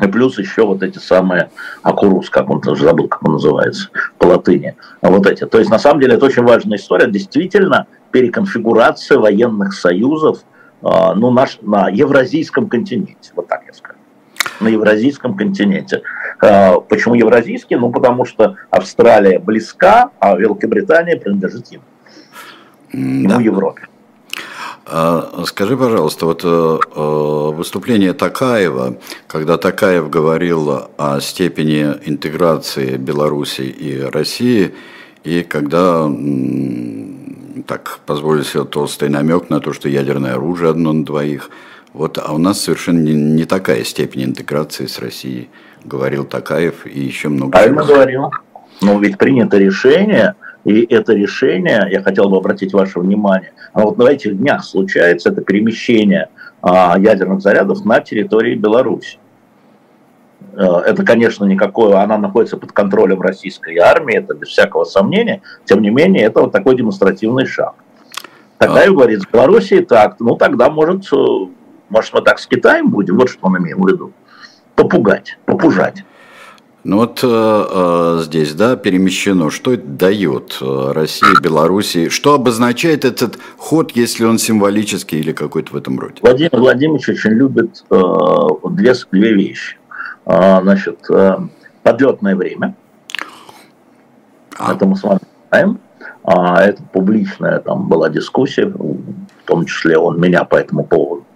И плюс еще вот эти самые Акурус, как он тоже забыл, как он называется, по латыни. А вот эти. То есть, на самом деле, это очень важная история. Действительно, переконфигурация военных союзов а, ну, наш, на евразийском континенте. Вот так я скажу на евразийском континенте. А, почему евразийский? Ну, потому что Австралия близка, а Великобритания принадлежит им. Да. Ну, Европе. А, скажи, пожалуйста, вот э, э, выступление Такаева, когда Такаев говорил о степени интеграции Беларуси и России, и когда так позволил себе толстый намек на то, что ядерное оружие одно на двоих. Вот, а у нас совершенно не, не такая степень интеграции с Россией, говорил Такаев и еще много. Правильно говорил. Но ведь принято решение, и это решение, я хотел бы обратить ваше внимание, а вот на этих днях случается это перемещение а, ядерных зарядов на территории Беларуси. Э, это, конечно, никакое, она находится под контролем российской армии, это без всякого сомнения. Тем не менее, это вот такой демонстративный шаг. Тогда а. говорит, с Белоруссией так, ну тогда, может, э, может, мы так с Китаем будем, вот что он имеет в виду. Попугать, попужать. Ну вот э, э, здесь, да, перемещено. Что это дает э, России, Белоруссии? Что обозначает этот ход, если он символический или какой-то в этом роде? Владимир Владимирович очень любит э, две, две вещи. Э, значит, э, подлетное время. А. Это мы с вами знаем. А, это публичная там была дискуссия, в том числе он меня по этому поводу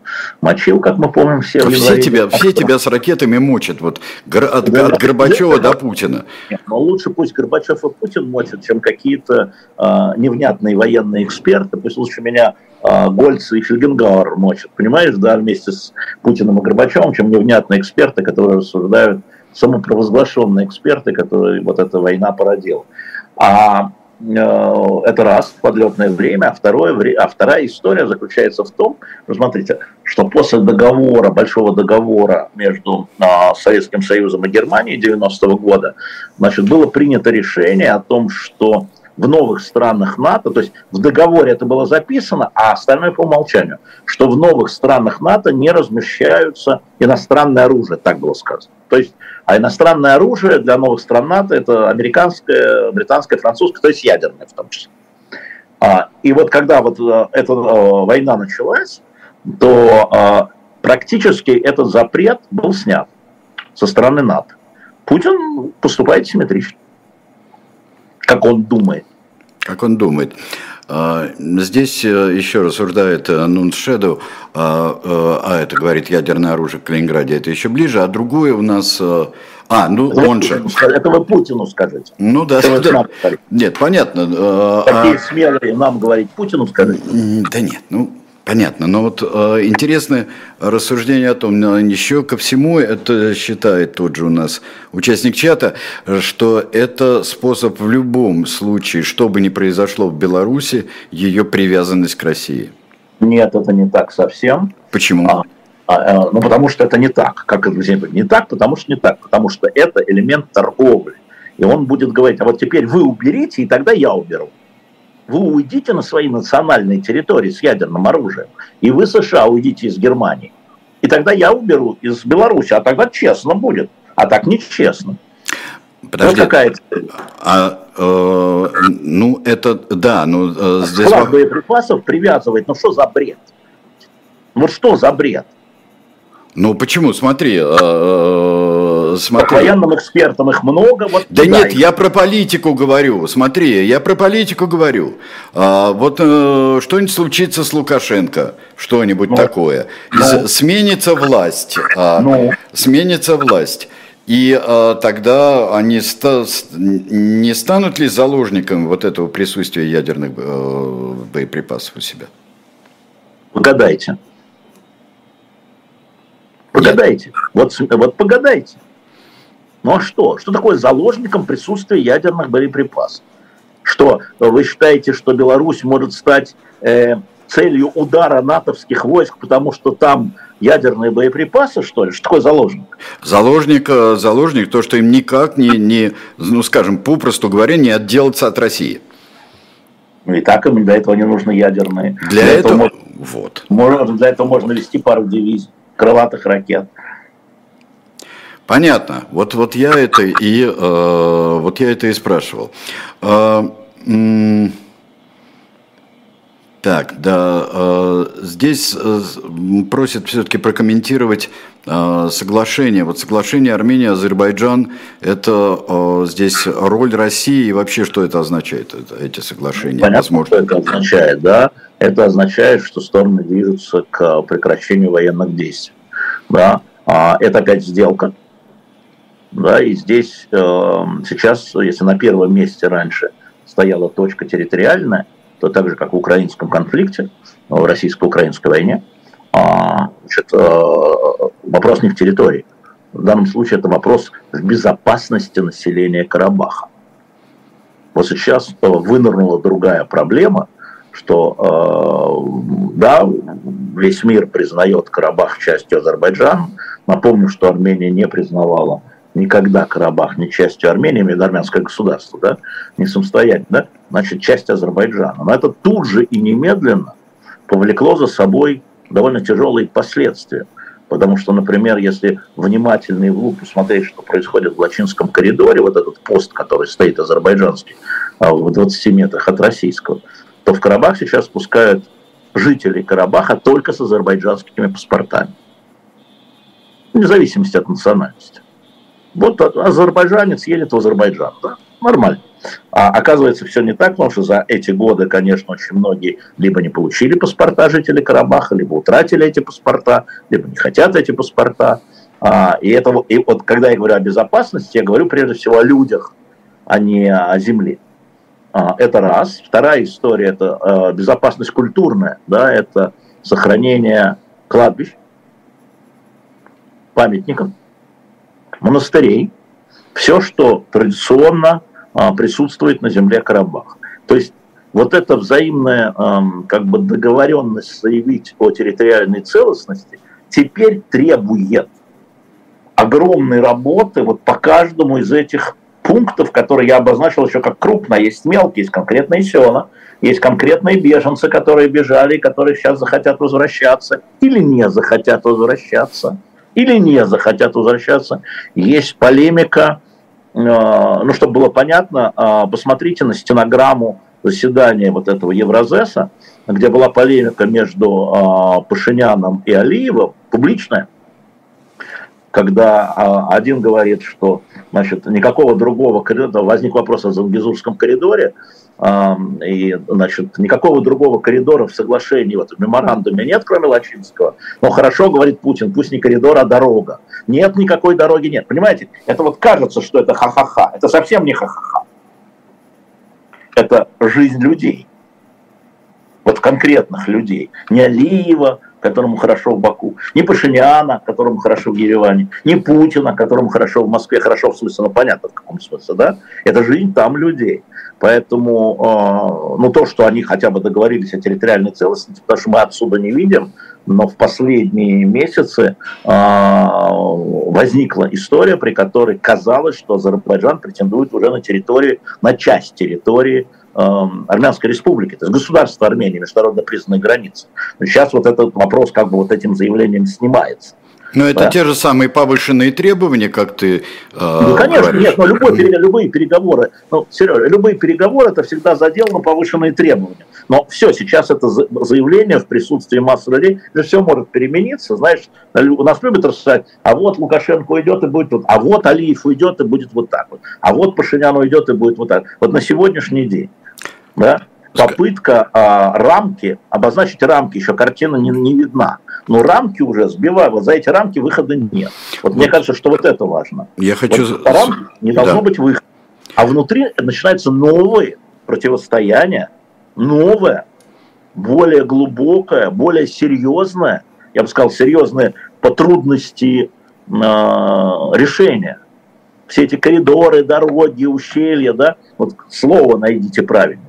мочил, как мы помним все. Все тебя, все тебя с ракетами мочат, вот от, да, от Горбачева да, до Путина. Нет, но лучше пусть Горбачев и Путин мочат, чем какие-то а, невнятные военные эксперты. Пусть лучше меня а, Гольц и Фельгенгауэр мочат, понимаешь, да, вместе с Путиным и Горбачевым, чем невнятные эксперты, которые рассуждают, самопровозглашенные эксперты, которые вот эта война породила. А Э, это раз, подлетное время, а, второе, а вторая история заключается в том, что, смотрите, что после договора, большого договора между а, Советским Союзом и Германией 90-го года, значит, было принято решение о том, что в новых странах НАТО, то есть в договоре это было записано, а остальное по умолчанию, что в новых странах НАТО не размещаются иностранное оружие, так было сказано. То есть, а иностранное оружие для новых стран НАТО это американское, британское, французское, то есть ядерное в том числе. А, и вот когда вот а, эта а, война началась, то а, практически этот запрет был снят со стороны НАТО. Путин поступает симметрично как он думает. Как он думает. А, здесь э, еще рассуждает э, Нун Шеду, а, э, а это говорит ядерное оружие в Калининграде, это еще ближе, а другое у нас... А, ну это он же... Это вы Путину скажете. Ну да. да. Нет, понятно. Такие а... смелые нам говорить Путину скажите. Да нет, ну Понятно, но вот э, интересное рассуждение о том, еще ко всему это считает тот же у нас участник чата, что это способ в любом случае, что бы ни произошло в Беларуси, ее привязанность к России. Нет, это не так совсем. Почему? А, а, ну, потому что это не так. Как это не так, потому что не так. Потому что это элемент торговли. И он будет говорить, а вот теперь вы уберите, и тогда я уберу вы уйдите на свои национальные территории с ядерным оружием, и вы, США, уйдите из Германии. И тогда я уберу из Беларуси, а тогда честно будет, а так нечестно. Подожди, вот какая а, э, ну это, да, ну э, здесь... Склад боеприпасов привязывать, ну что за бред? Вот что за бред? Ну почему? Смотри, э, э, смотри. По военным экспертам их много. Вот да нет, их. я про политику говорю. Смотри, я про политику говорю. А, вот э, что-нибудь случится с Лукашенко, что-нибудь ну, такое. Ну, сменится власть. А, ну, сменится власть. И а, тогда они ста- не станут ли заложником вот этого присутствия ядерных э, боеприпасов у себя? Угадайте. Погадайте. Вот, вот погадайте. Ну а что? Что такое заложником присутствия ядерных боеприпасов? Что вы считаете, что Беларусь может стать э, целью удара натовских войск, потому что там ядерные боеприпасы, что ли? Что такое заложник? Заложник, э, заложник то, что им никак не, не ну скажем, попросту говоря, не отделаться от России. Ну и так им для этого не нужны ядерные. Для, для этого, этого вот. Можно, для этого можно вести пару дивизий крылатых ракет. Понятно. Вот, вот я это и э, вот я это и спрашивал. Э, так, да, э, здесь э, просят все-таки прокомментировать э, соглашение. Вот соглашение Армения-Азербайджан, это э, здесь роль России и вообще что это означает, это, эти соглашения? Понятно, Возможно. что это означает, да это означает, что стороны движутся к прекращению военных действий. Да? Это опять сделка. Да, и здесь э, сейчас, если на первом месте раньше стояла точка территориальная, то так же, как в украинском конфликте, в российско-украинской войне, а, значит, вопрос не в территории. В данном случае это вопрос в безопасности населения Карабаха. Вот сейчас вынырнула другая проблема, что да, весь мир признает Карабах частью Азербайджана. Напомню, что Армения не признавала никогда Карабах не частью Армении, имеет армянское государство, да, не самостоятельно, да, значит, часть Азербайджана. Но это тут же и немедленно повлекло за собой довольно тяжелые последствия. Потому что, например, если внимательно и лупу смотреть, что происходит в Лачинском коридоре, вот этот пост, который стоит азербайджанский, а, в 20 метрах от российского, то в Карабах сейчас спускают жителей Карабаха только с азербайджанскими паспортами. Вне зависимости от национальности. Вот азербайджанец едет в Азербайджан, да, нормально. А оказывается, все не так, потому что за эти годы, конечно, очень многие либо не получили паспорта жителей Карабаха, либо утратили эти паспорта, либо не хотят эти паспорта. А, и, это, и вот когда я говорю о безопасности, я говорю прежде всего о людях, а не о земле. А, это раз. Вторая история – это а, безопасность культурная, да, это сохранение кладбищ, памятников, монастырей, все, что традиционно а, присутствует на земле Карабаха. То есть вот эта взаимная как бы договоренность заявить о территориальной целостности теперь требует огромной работы вот по каждому из этих пунктов, которые я обозначил еще как крупно. Есть мелкие, есть конкретные села, есть конкретные беженцы, которые бежали, которые сейчас захотят возвращаться или не захотят возвращаться или не захотят возвращаться. Есть полемика, э, ну, чтобы было понятно, э, посмотрите на стенограмму заседания вот этого Евразеса, где была полемика между э, Пашиняном и Алиевым, публичная, когда один говорит, что значит, никакого другого коридора, возник вопрос о Зангизурском коридоре, и, значит, никакого другого коридора в соглашении, вот в меморандуме нет, кроме Лачинского. Но хорошо, говорит Путин, пусть не коридор, а дорога. Нет, никакой дороги нет. Понимаете, это вот кажется, что это ха-ха-ха. Это совсем не ха-ха-ха. Это жизнь людей. Вот конкретных людей. Не Алиева, которому хорошо в Баку, ни Пашиняна, которому хорошо в Ереване, ни Путина, которому хорошо в Москве, хорошо в смысле, ну понятно в каком смысле, да? Это жизнь там людей. Поэтому, э, ну то, что они хотя бы договорились о территориальной целостности, потому что мы отсюда не видим, но в последние месяцы э, возникла история, при которой казалось, что Азербайджан претендует уже на территорию, на часть территории Армянской республики, то есть государство Армении, международно признанной границы. Но сейчас вот этот вопрос как бы вот этим заявлением снимается. Но это да. те же самые повышенные требования, как ты э, Ну, конечно, говоришь. нет, но любой, любые переговоры, ну, Сережа, любые переговоры это всегда задел на повышенные требования. Но все, сейчас это заявление в присутствии массы людей, это все может перемениться. Знаешь, у нас любят рассуждать, а вот Лукашенко уйдет и будет вот, а вот Алиев уйдет и будет вот так вот, а вот Пашинян уйдет и будет вот так. Вот на сегодняшний день да, попытка а, рамки, обозначить рамки, еще картина не, не видна. Но рамки уже сбивают, вот за эти рамки выхода нет. Вот, вот мне кажется, что вот это важно. Я хочу... Вот по рамке не должно да. быть выхода. А внутри начинается новое противостояние, новое, более глубокое, более серьезное, я бы сказал, серьезное по трудности э, решения. Все эти коридоры, дороги, ущелья, да, вот слово найдите правильно.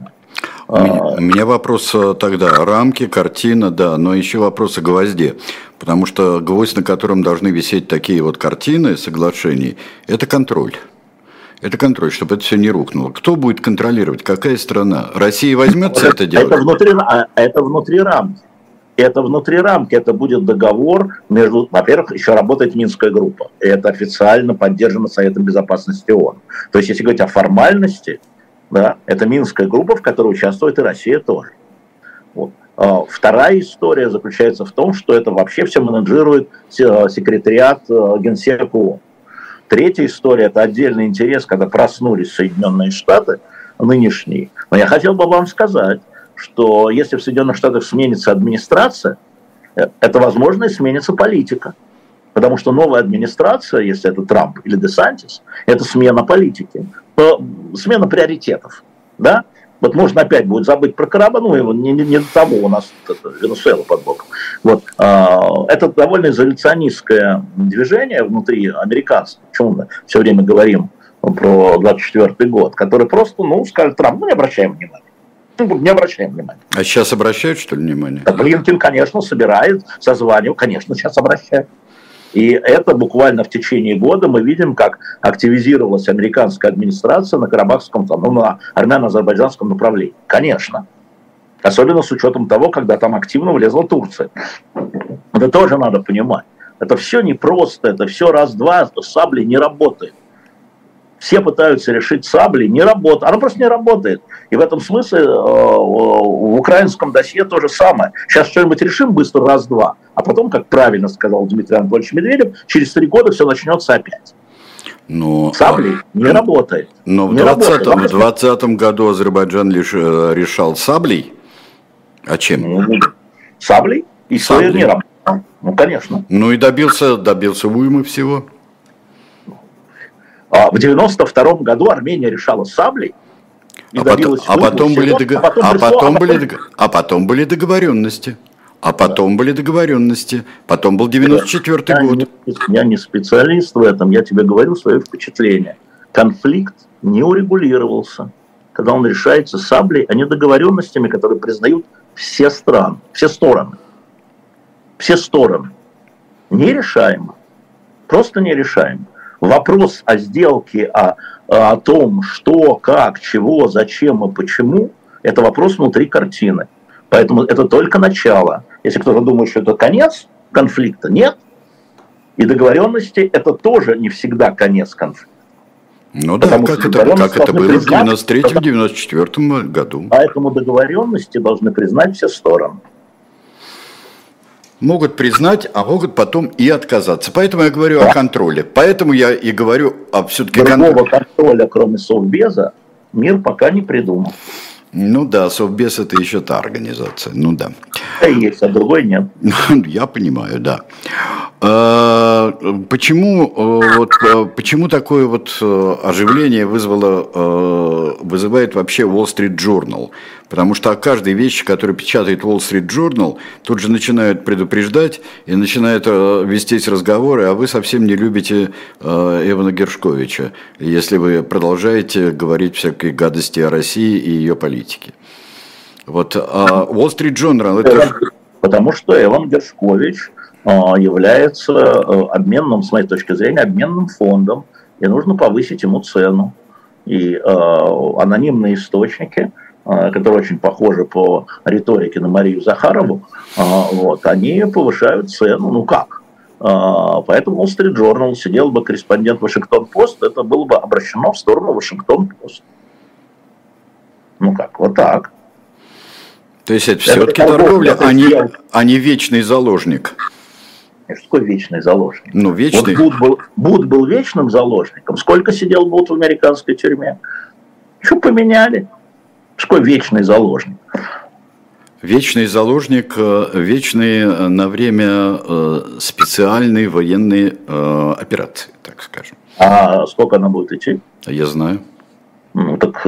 У меня, у меня вопрос э, тогда, рамки, картина, да, но еще вопрос о гвозде. Потому что гвоздь, на котором должны висеть такие вот картины соглашений, это контроль. Это контроль, чтобы это все не рухнуло. Кто будет контролировать? Какая страна? Россия возьмется это, делать? Это внутри, а, это внутри рамки. Это внутри рамки, это будет договор между, во-первых, еще работает Минская группа. Это официально поддержано Советом Безопасности ООН. То есть, если говорить о формальности, да, это Минская группа, в которой участвует и Россия тоже. Вот. А, вторая история заключается в том, что это вообще все менеджирует секретариат э, Генсека ООН. Третья история – это отдельный интерес, когда проснулись Соединенные Штаты нынешние. Но я хотел бы вам сказать, что если в Соединенных Штатах сменится администрация, э, это, возможно, и сменится политика. Потому что новая администрация, если это Трамп или Десантис, это смена политики смена приоритетов. Да? Вот можно опять будет забыть про Карабануева, не, не, не до того у нас Венесуэла под боком. Вот, а, это довольно изоляционистское движение внутри американцев. Почему мы все время говорим про 24 год, который просто, ну, скажет Трамп, ну, не обращаем внимания. Ну, не обращаем внимания. А сейчас обращают, что ли, внимание? Да, Блинкин, конечно, собирает, созванивает, конечно, сейчас обращает. И это буквально в течение года мы видим, как активизировалась американская администрация на карабахском, ну, на армяно-азербайджанском направлении. Конечно. Особенно с учетом того, когда там активно влезла Турция. Это тоже надо понимать. Это все непросто, это все раз-два, сабли не работает все пытаются решить сабли, не работает. Оно просто не работает. И в этом смысле э, в украинском досье то же самое. Сейчас что-нибудь решим быстро раз-два, а потом, как правильно сказал Дмитрий Анатольевич Медведев, через три года все начнется опять. Но, Сабли а, не работает. Но в 2020 году Азербайджан лишь э, решал саблей. А чем? Ну, саблей. И саблей. не работал. Ну, конечно. Ну и добился, добился уймы всего. А в 92 году Армения решала саблей, а потом, а потом, были дог... а, потом, а, потом были, а потом были договоренности. А потом да. были договоренности. Потом был 94 я год. Не, я не специалист в этом, я тебе говорю свое впечатление. Конфликт не урегулировался. Когда он решается саблей, а не договоренностями, которые признают все страны, все стороны. Все стороны. Нерешаемо. Просто нерешаемо вопрос о сделке, о, о том, что, как, чего, зачем и почему, это вопрос внутри картины. Поэтому это только начало. Если кто-то думает, что это конец конфликта, нет. И договоренности это тоже не всегда конец конфликта. Ну да, как это, как это было в 93-94 году. Поэтому договоренности должны признать все стороны могут признать, а могут потом и отказаться. Поэтому я говорю да. о контроле. Поэтому я и говорю о все-таки... Другого кон... контроля, кроме Совбеза, мир пока не придумал. Ну да, Совбез это еще та организация, ну да. Да есть, а другой нет. Я понимаю, да. А, почему, э, вот, э, почему такое вот э, оживление вызвало, вызывает вообще Wall Street Journal? Потому что о каждой вещи, которую печатает Wall Street Journal, тут же начинают предупреждать и начинают вестись разговоры, а вы совсем не любите Эвана Гершковича, если вы продолжаете говорить всякие гадости о России и ее политике. Вот а Wall Street Journal это... Потому что Эван Гершкович а, является э, обменным, с моей точки зрения, обменным фондом, и нужно повысить ему цену. И э, анонимные источники, э, которые очень похожи по риторике на Марию Захарову, э, вот, они повышают цену. Ну как? Э, поэтому Wall Street Journal сидел бы корреспондент Вашингтон-Пост, это было бы обращено в сторону Вашингтон-Пост. Ну как, вот так. То есть это все-таки торговля, а не, а не вечный заложник. Что такое вечный заложник? Ну, вечный. Вот Буд был, Буд был вечным заложником. Сколько сидел Буд в американской тюрьме? Что поменяли? Что вечный заложник? Вечный заложник, э, вечный э, на время э, специальной военной операции, так скажем. А сколько она будет идти? Я знаю. Ну так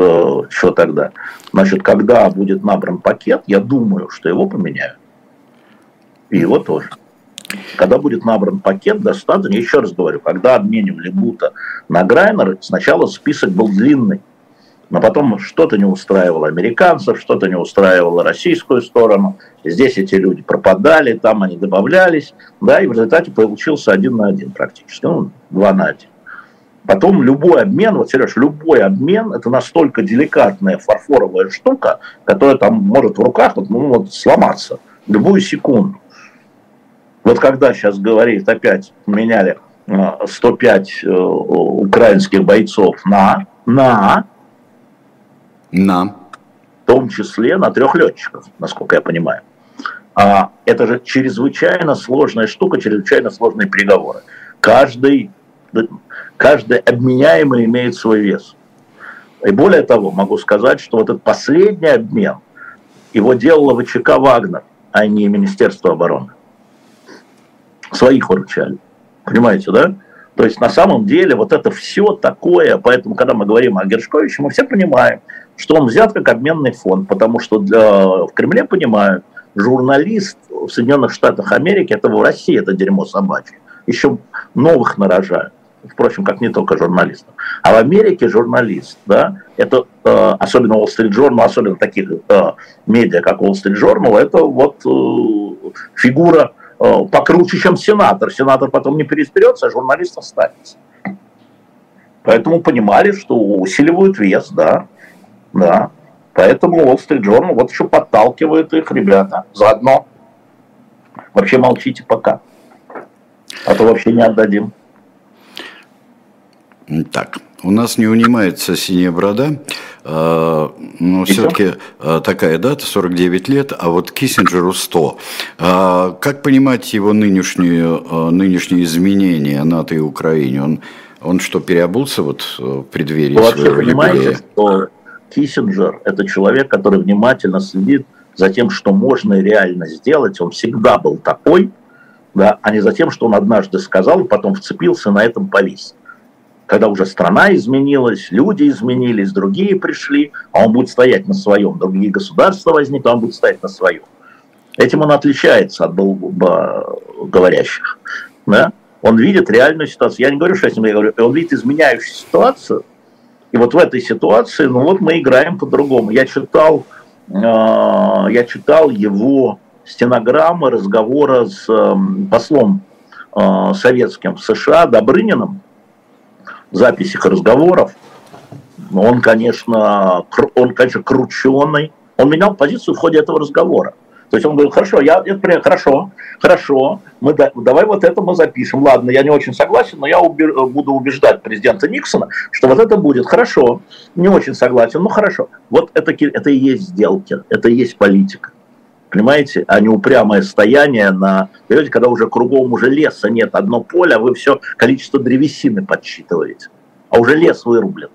что тогда? Значит, когда будет набран пакет, я думаю, что его поменяют. И его тоже. Когда будет набран пакет, достаточно, еще раз говорю, когда обменивали Бута на Грайнер, сначала список был длинный, но потом что-то не устраивало американцев, что-то не устраивало российскую сторону. Здесь эти люди пропадали, там они добавлялись, да, и в результате получился один на один практически, ну, два на один. Потом любой обмен, вот, Сереж, любой обмен, это настолько деликатная фарфоровая штука, которая там может в руках вот, ну, вот, сломаться любую секунду. Вот когда сейчас говорит, опять меняли 105 э, э, украинских бойцов на, на, на, в том числе на трех летчиков, насколько я понимаю. А это же чрезвычайно сложная штука, чрезвычайно сложные переговоры. Каждый, каждый обменяемый имеет свой вес. И более того, могу сказать, что вот этот последний обмен, его делала ВЧК «Вагнер», а не Министерство обороны своих выручали. Понимаете, да? То есть на самом деле вот это все такое, поэтому когда мы говорим о Гершковиче, мы все понимаем, что он взят как обменный фонд, потому что для, в Кремле понимают, журналист в Соединенных Штатах Америки, это в России это дерьмо собачье, еще новых нарожают впрочем, как не только журналистов. А в Америке журналист, да, это э, особенно Wall Street Journal, особенно таких э, медиа, как Wall Street Journal, это вот э, фигура э, покруче, чем сенатор. Сенатор потом не переизберется, а журналист останется. Поэтому понимали, что усиливают вес, да, да. Поэтому Wall Street Journal вот еще подталкивает их, ребята, заодно. Вообще молчите пока. А то вообще не отдадим. Так, у нас не унимается синяя борода, а, но все-таки а, такая дата, 49 лет, а вот Киссинджеру 100. А, как понимать его нынешние, нынешние изменения НАТО и Украине? Он, он что, переобулся вот в преддверии Вы вообще понимаете, юбилея? что Киссинджер – это человек, который внимательно следит за тем, что можно реально сделать. Он всегда был такой, да, а не за тем, что он однажды сказал, и потом вцепился на этом повис когда уже страна изменилась, люди изменились, другие пришли, а он будет стоять на своем, другие государства возникнут, а он будет стоять на своем. Этим он отличается от говорящих. Да? Он видит реальную ситуацию. Я не говорю, что я с ним говорю, он видит изменяющую ситуацию, и вот в этой ситуации, ну вот мы играем по-другому. Я читал, э, я читал его стенограммы разговора с э, послом э, советским в США Добрыниным, запись их разговоров, он, конечно, он, конечно, крученый. Он менял позицию в ходе этого разговора. То есть он говорил, хорошо, я, я хорошо, хорошо, мы, давай вот это мы запишем. Ладно, я не очень согласен, но я убер, буду убеждать президента Никсона, что вот это будет хорошо. Не очень согласен, но хорошо. Вот это, это и есть сделки, это и есть политика. Понимаете, а не упрямое стояние на периоде, когда уже кругом уже леса нет, одно поле, а вы все количество древесины подсчитываете. А уже лес вырублен.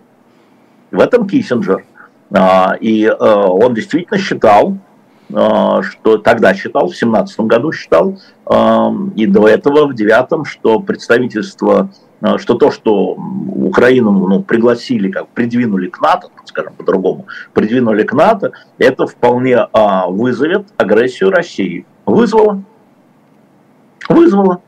В этом Киссинджер. А, и э, он действительно считал, э, что тогда считал, в семнадцатом году считал, э, и до этого в девятом, что представительство Э, что то, что Украину ну, пригласили, как придвинули к НАТО, скажем по-другому, придвинули к НАТО, это вполне а, вызовет агрессию России. Вызвало. Вызвало.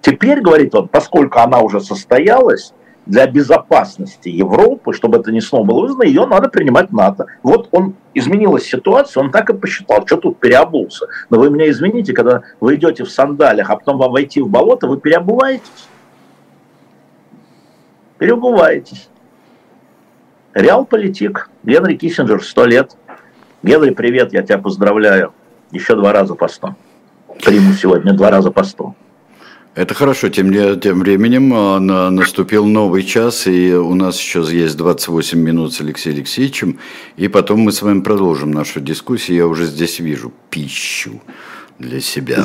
Теперь, говорит он, поскольку она уже состоялась, для безопасности Европы, чтобы это не снова было вызвано, ее надо принимать НАТО. Вот он изменилась ситуация, он так и посчитал, что тут переобулся. Но вы меня извините, когда вы идете в сандалях, а потом вам войти в болото, вы переобуваетесь переубываетесь. Реал-политик, Генри Киссинджер, сто лет. Генри, привет, я тебя поздравляю. Еще два раза по сто. Приму сегодня два раза по сто. Это хорошо, тем, тем временем а, на, наступил новый час, и у нас еще есть 28 минут с Алексеем Алексеевичем, и потом мы с вами продолжим нашу дискуссию. Я уже здесь вижу пищу для себя.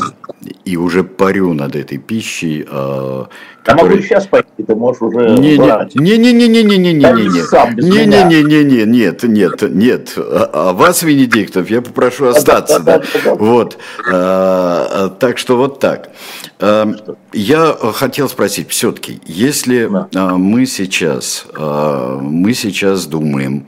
И уже парю над этой пищей. Э, а который... могу сейчас пойти, ты можешь уже не, не, не, не, не, не, не, не, не, не, не, не, не, не, нет, нет, нет. А вас, Венедиктов, я попрошу остаться, да. Вот. А, так что вот так. Я хотел спросить, все-таки, если мы сейчас, мы сейчас думаем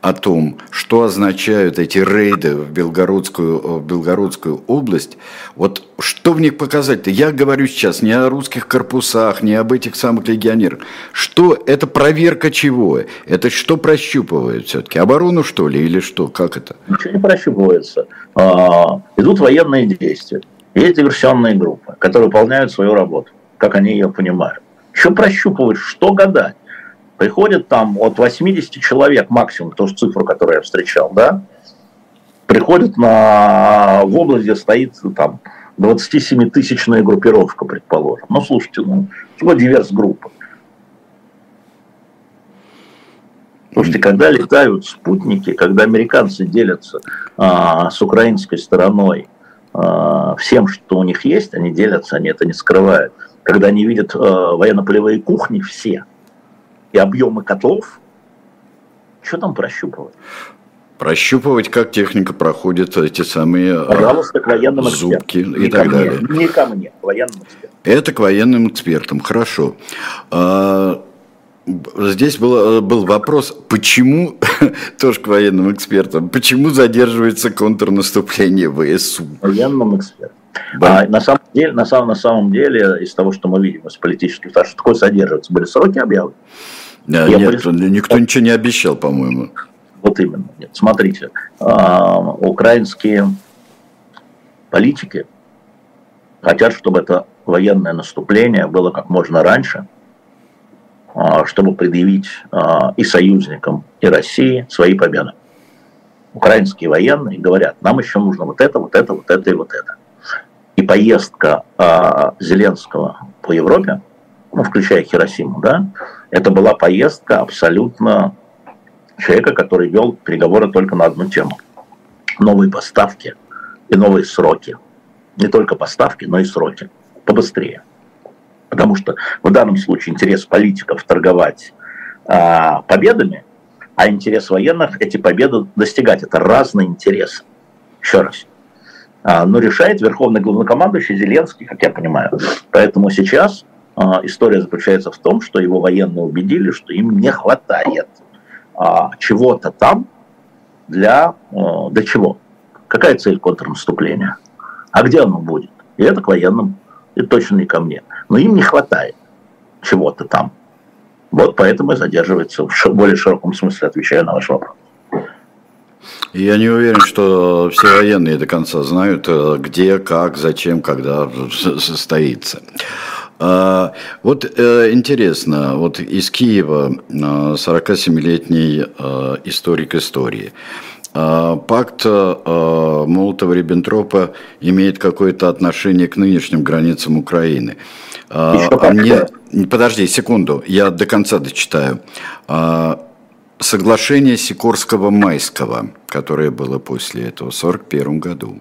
о том, что означают эти рейды в Белгородскую, в Белгородскую область, вот что в них показать-то? Я говорю сейчас не о русских корпусах, не об этих самых легионерах. Что это проверка чего? Это что прощупывают все-таки? Оборону что ли или что? Как это? Ничего не прощупывается. А, идут военные действия. Есть диверсионные группы, которые выполняют свою работу, как они ее понимают. Что прощупывать, что гадать? Приходит там от 80 человек максимум, то же цифру, которую я встречал, да, приходит на, в область, где стоит там 27-тысячная группировка, предположим. Ну, слушайте, ну, что диверс-группа? Слушайте, когда летают спутники, когда американцы делятся а, с украинской стороной а, всем, что у них есть, они делятся, они это не скрывают. Когда они видят а, военно-полевые кухни, все – и объемы котлов, что там прощупывать? Прощупывать, как техника проходит эти самые а, Пожалуйста, к военным зубки экспертам. и Не так мне, далее. Не ко мне, к военным экспертам. Это к военным экспертам, хорошо. А, Здесь был, был вопрос, почему, тоже к военным экспертам, почему задерживается контрнаступление ВСУ? Военным экспертам. Да. А на самом деле, на самом, на самом деле, из того, что мы видим из политических, что такое содержится, были сроки объявлены. Я нет, прис- никто ничего не обещал, по-моему. Вот именно. Нет, смотрите, а, украинские политики хотят, чтобы это военное наступление было как можно раньше, а, чтобы предъявить а, и союзникам, и России свои победы. Украинские военные говорят, нам еще нужно вот это, вот это, вот это и вот это. И поездка Зеленского по Европе, ну, включая Хиросиму, да, это была поездка абсолютно человека, который вел переговоры только на одну тему. Новые поставки и новые сроки. Не только поставки, но и сроки. Побыстрее. Потому что в данном случае интерес политиков торговать а, победами, а интерес военных эти победы достигать. Это разные интересы. Еще раз. А, но решает верховный главнокомандующий Зеленский, как я понимаю. Поэтому сейчас история заключается в том, что его военные убедили, что им не хватает а, чего-то там для, а, для чего? Какая цель контрнаступления? А где оно будет? И это к военным, и точно не ко мне. Но им не хватает чего-то там. Вот поэтому и задерживается в более широком смысле, отвечаю на ваш вопрос. Я не уверен, что все военные до конца знают, э, где, как, зачем, когда состоится. А, Вот э, интересно, вот из Киева э, 47-летний э, историк истории. А, Пакт э, Молотова-Риббентропа имеет какое-то отношение к нынешним границам Украины. А, а мне, подожди секунду, я до конца дочитаю. А, Соглашение Сикорского-Майского, которое было после этого в 1941 году.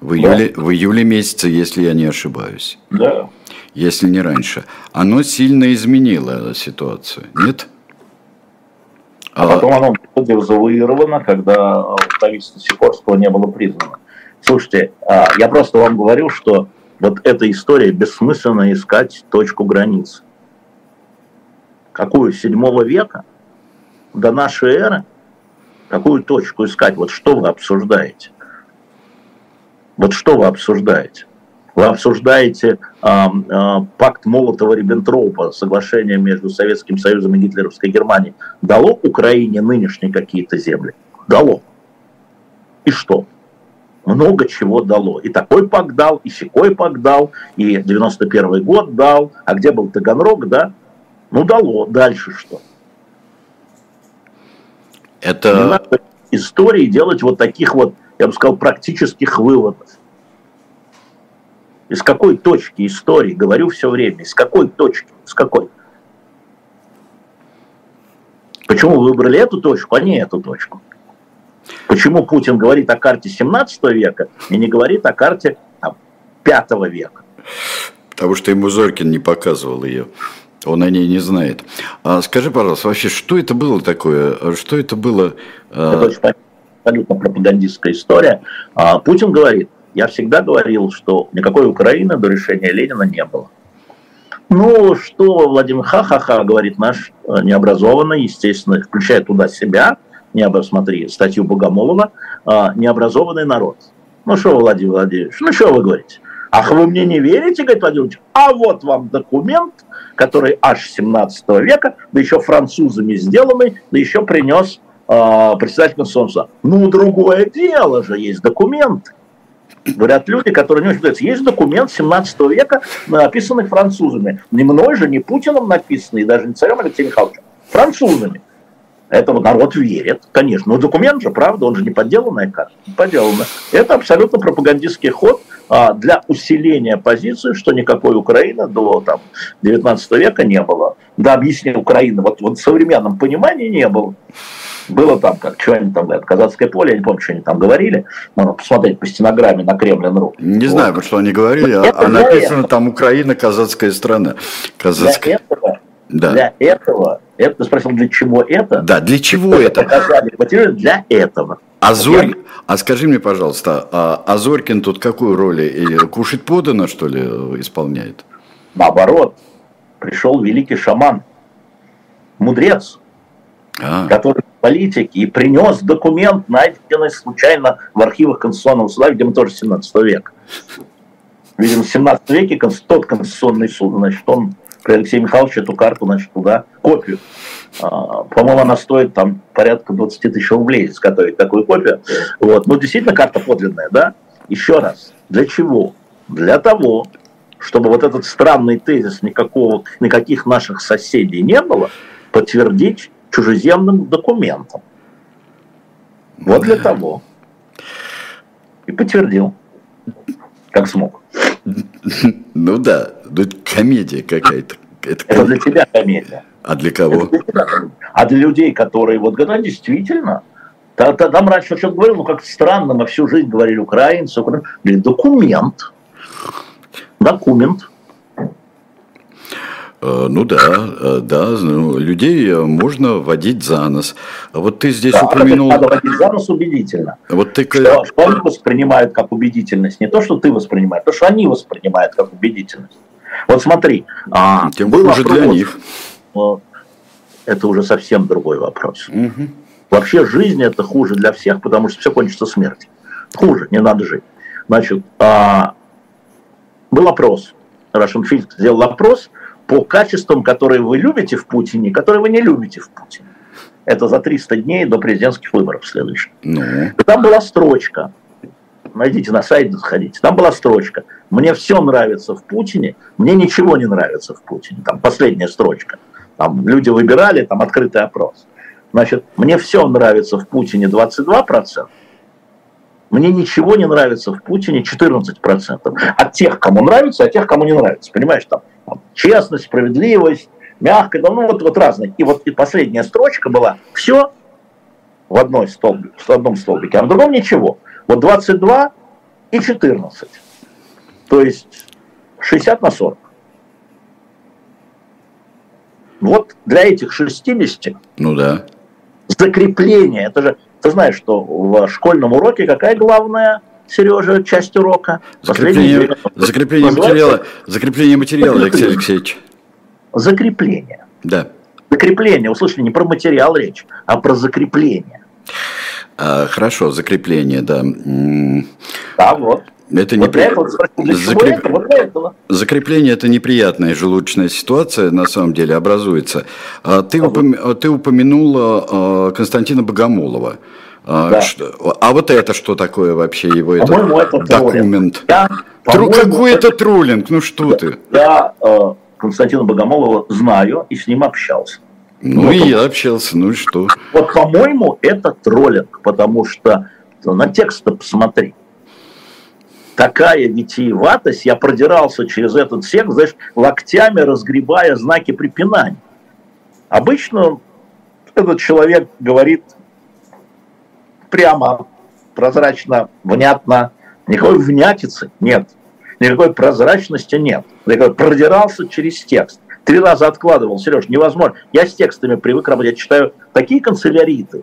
В июле, в июле месяце, если я не ошибаюсь, Да. если не раньше. Оно сильно изменило ситуацию, нет? А потом оно было дезавуировано, когда а, правительство Сикорского не было признано. Слушайте, а, я просто вам говорю, что вот эта история бессмысленно искать точку границ. Какую? Седьмого века? До нашей эры? Какую точку искать? Вот что вы обсуждаете? Вот что вы обсуждаете? Вы обсуждаете а, а, пакт Молотова-Риббентропа, соглашение между Советским Союзом и гитлеровской Германией, дало Украине нынешние какие-то земли? Дало. И что? Много чего дало. И такой пакт дал, и секой пакт дал, и 91 год дал. А где был Таганрог, да? Ну, дало. Дальше что? Не Это надо истории делать вот таких вот, я бы сказал, практических выводов. Из какой точки истории, говорю все время, из какой точки, с какой? Почему вы выбрали эту точку, а не эту точку? Почему Путин говорит о карте 17 века и не говорит о карте там, 5 века? потому что ему Зоркин не показывал ее. Он о ней не знает. А скажи, пожалуйста, вообще, что это было такое? Что это было? Это а, очень абсолютно пропагандистская история. А Путин говорит, я всегда говорил, что никакой Украины до решения Ленина не было. Ну, что Владимир Ха-ха-ха, говорит наш э, необразованный, естественно, включая туда себя, не обо- смотри, статью Богомолова, а, необразованный народ. Ну, что, Владимир Владимирович, ну, что вы говорите? Ах, вы мне не верите, говорит Владимир Владимирович? А вот вам документ, который аж 17 века, да еще французами сделанный, да еще принес председатель Конституционного суда. Ну, другое дело же, есть документ. Говорят люди, которые не очень знают, есть документ 17 века, написанный французами. Не мной же, не Путиным написанный, и даже не царем Алексеем Михайловичем, французами. Этому народ верит, конечно. Но документ же, правда, он же не подделанная карта. Не подделанная. Это абсолютно пропагандистский ход а, для усиления позиции, что никакой Украины до там, 19 века не было. Да, объяснение Украины вот в современном понимании не было. Было там, как что они там говорят, Казацкое поле, я не помню, что они там говорили. Можно посмотреть по стенограмме на Кремлин.ру. Не Вот. знаю, что они говорили, а- Это а для написано этого. там Украина, казацкая страна. Для Казацкая. этого, Да. для этого, это ты спросил, для чего это? Да, для чего это? Показали, для этого. А, Зорь... а скажи мне, пожалуйста, а, а Зорькин тут какую роль? И кушать подано, что ли, исполняет? Наоборот, пришел великий шаман, мудрец, а. который в политике и принес документ, найденный случайно в архивах Конституционного суда, видимо, тоже 17 века. Видимо, в 17 веке тот Конституционный суд, значит, он при Алексее Михайловиче эту карту, значит, туда копию. А, по-моему, она стоит там порядка 20 тысяч рублей изготовить такую копию. Вот. Но действительно карта подлинная, да? Еще раз, для чего? Для того, чтобы вот этот странный тезис никакого, никаких наших соседей не было, подтвердить чужеземным документом. Вот для того. И подтвердил, как смог. Ну да, ну комедия какая-то. Это, это для тебя комедия. А для кого? Для тебя. А для людей, которые вот, когда действительно, там раньше что-то говорил, ну как странно, мы всю жизнь говорили украинцы, украинцы. документ, документ, ну да, э, да, ну, людей э, можно водить за нос. А вот ты здесь да, упомянул... Надо водить за нос убедительно. Вот ты... Что, они воспринимают как убедительность. Не то, что ты воспринимаешь, то, что они воспринимают как убедительность. Вот смотри. А, Тем хуже для них. Это уже совсем другой вопрос. Угу. Вообще жизнь это хуже для всех, потому что все кончится смертью. Хуже, не надо жить. Значит, а, был опрос. Russian Field сделал опрос – по качествам, которые вы любите в Путине, которые вы не любите в Путине. Это за 300 дней до президентских выборов следующих. Ну. Там была строчка. Найдите на сайт, заходите. Там была строчка. Мне все нравится в Путине, мне ничего не нравится в Путине. Там последняя строчка. Там люди выбирали, там открытый опрос. Значит, мне все нравится в Путине 22%, мне ничего не нравится в Путине 14%. От тех, кому нравится, от тех, кому не нравится. Понимаешь, там, честность, справедливость, мягкость, ну вот, вот разные. И вот и последняя строчка была все в, одной столбик, в одном столбике, а в другом ничего. Вот 22 и 14. То есть 60 на 40. Вот для этих 60 ну да. закрепление, это же ты знаешь, что в школьном уроке какая главная, Сережа, часть урока? Закрепление, закрепление материала, закрепление материала, Алексей Алексеевич. Закрепление. Да. Закрепление. Услышали, не про материал речь, а про закрепление. А, хорошо, закрепление, да. Да, вот. Это вот не этого, Закреп... это? Вот этого. Закрепление это неприятная желудочная ситуация, на самом деле, образуется. А ты, упом... ты упомянула а, Константина Богомолова. А, да. Что... а вот это что такое вообще его это, это документ? Я, Тру... Какой это троллинг? Ну что я, ты? Я э, Константина Богомолова знаю и с ним общался. Ну вот и он... я общался, ну и что? Вот по-моему это троллинг, потому что на текст посмотри такая витиеватость, я продирался через этот секс, знаешь, локтями разгребая знаки препинания. Обычно этот человек говорит прямо, прозрачно, внятно, никакой внятицы нет, никакой прозрачности нет. Я продирался через текст. Три раза откладывал, Сереж, невозможно. Я с текстами привык работать, я читаю такие канцеляриты,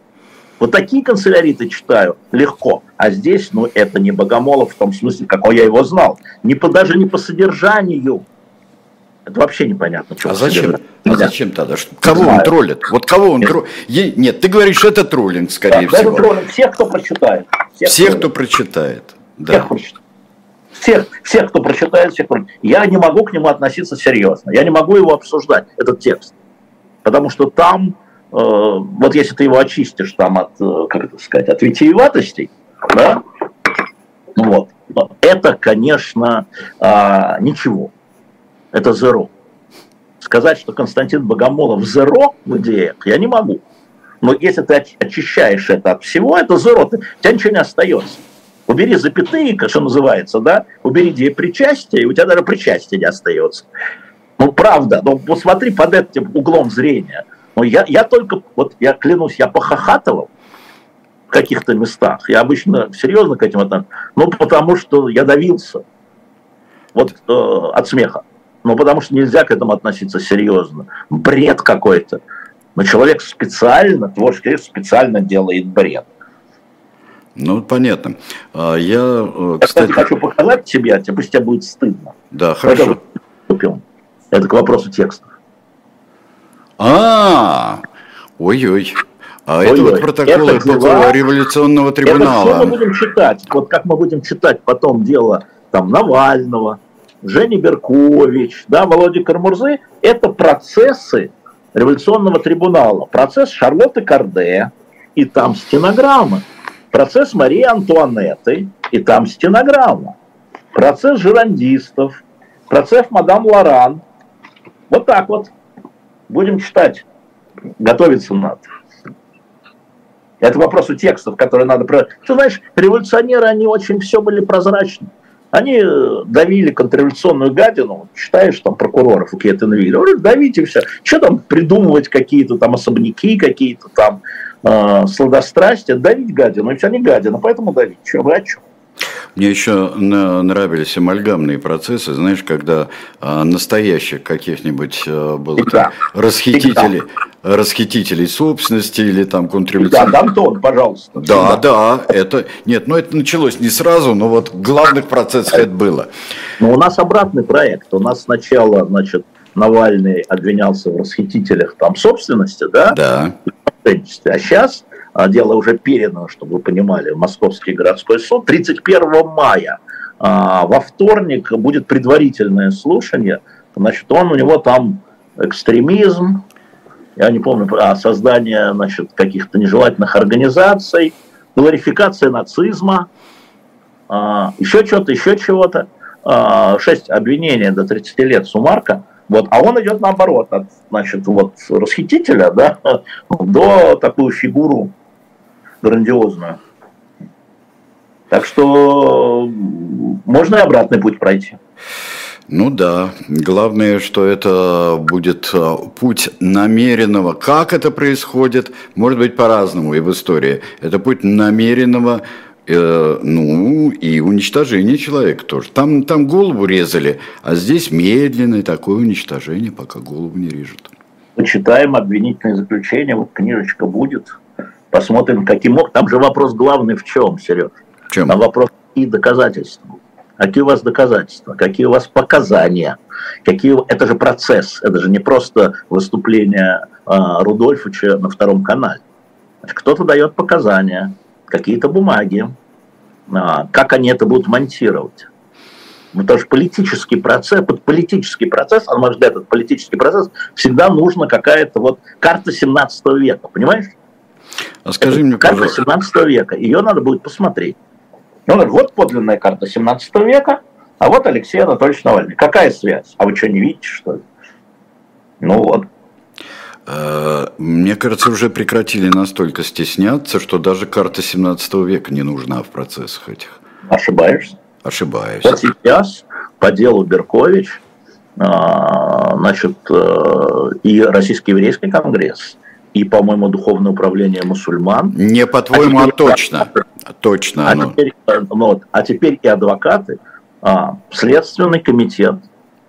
вот такие канцеляриты читаю легко. А здесь, ну, это не Богомолов в том смысле, какой я его знал. Не по, даже не по содержанию. Это вообще непонятно. Что а зачем? А зачем тогда? Кого он троллит? Вот кого он троллит? Нет, ты говоришь, это троллинг, скорее да, всего. Это троллинг всех, кто прочитает. Всех, всех кто прочитает. Да. Всех прочитает. Всех, всех, кто прочитает, всех. Я не могу к нему относиться серьезно. Я не могу его обсуждать, этот текст. Потому что там вот если ты его очистишь там от, э, как это сказать, от витиеватостей, да, вот, это, конечно, а, ничего. Это зеро. Сказать, что Константин Богомолов зеро в идеях, я не могу. Но если ты очищаешь это от всего, это зеро, ты, у тебя ничего не остается. Убери запятые, что называется, да, убери где причастие, и у тебя даже причастие не остается. Ну, правда, но посмотри под этим углом зрения – но я, я только, вот я клянусь, я похохатывал в каких-то местах. Я обычно серьезно к этим отношусь. Ну, потому что я давился вот э, от смеха. Ну, потому что нельзя к этому относиться серьезно. Бред какой-то. Но человек специально, творческий специально делает бред. Ну, понятно. А, я, э, Я, кстати, хочу показать тебе, а тебе, пусть тебе будет стыдно. Да, хорошо. Это к вопросу текстов. А, ой-ой. А это вот протоколы это дела, революционного трибунала. Это что мы будем читать? Вот как мы будем читать потом дело там Навального, Жени Беркович, да, Володя Кармурзы, это процессы революционного трибунала. Процесс Шарлотты Карде, и там стенограммы. Процесс Марии Антуанетты, и там стенограмма. Процесс жирандистов, процесс мадам Лоран. Вот так вот. Будем читать. Готовиться надо. Это вопрос у текстов, которые надо... Ты знаешь, революционеры, они очень все были прозрачны. Они э, давили контрреволюционную гадину, читаешь там прокуроров, какие то говорят, давите все. Что там придумывать какие-то там особняки, какие-то там э, сладострастия, давить гадину, и все не гадина, поэтому давить. Вы о чем? Мне еще нравились амальгамные процессы, знаешь, когда а, настоящих каких-нибудь а, было там, расхитителей, расхитителей собственности или там контрреволюционных. Да, Антон, пожалуйста. Да, да, это, нет, ну это началось не сразу, но вот главных процессах это было. Но у нас обратный проект. У нас сначала, значит, Навальный обвинялся в расхитителях там собственности, да? Да. А сейчас дело уже передано, чтобы вы понимали, в Московский городской суд. 31 мая а, во вторник будет предварительное слушание. Значит, он у него там экстремизм, я не помню, а, создание значит, каких-то нежелательных организаций, гларификация нацизма, а, еще что-то, еще чего-то. Шесть обвинений до 30 лет сумарка. Вот, а он идет наоборот, от значит, вот, расхитителя да, до такую фигуру грандиозную. Так что можно и обратный путь пройти. Ну да, главное, что это будет э, путь намеренного. Как это происходит, может быть по-разному и в истории. Это путь намеренного, э, ну и уничтожения человека тоже. Там, там голову резали, а здесь медленное такое уничтожение, пока голову не режут. Почитаем обвинительное заключение, вот книжечка будет. Посмотрим, каким мог. Там же вопрос главный в чем, Сереж? В чем? Там вопрос и доказательства. Какие у вас доказательства? Какие у вас показания? Какие... Это же процесс, это же не просто выступление э, Рудольфовича на втором канале. Кто-то дает показания, какие-то бумаги, э, как они это будут монтировать. Ну, потому что политический процесс, под политический процесс, а на мой взгляд, этот политический процесс, всегда нужна какая-то вот карта 17 века, понимаешь? А скажи мне, карта пожалуйста. 17 века, ее надо будет посмотреть. Он говорит, вот подлинная карта 17 века, а вот Алексей Анатольевич Навальный. Какая связь? А вы что, не видите, что ли? Ну вот. Э, мне кажется, уже прекратили настолько стесняться, что даже карта 17 века не нужна в процессах этих. Ошибаешься? Ошибаюсь. Вот сейчас по делу Беркович, а, значит, э, и Российский еврейский конгресс – и, по-моему, духовное управление мусульман. Не по-твоему, а, а точно. Точно. А теперь, ну, вот, а теперь и адвокаты, а, Следственный комитет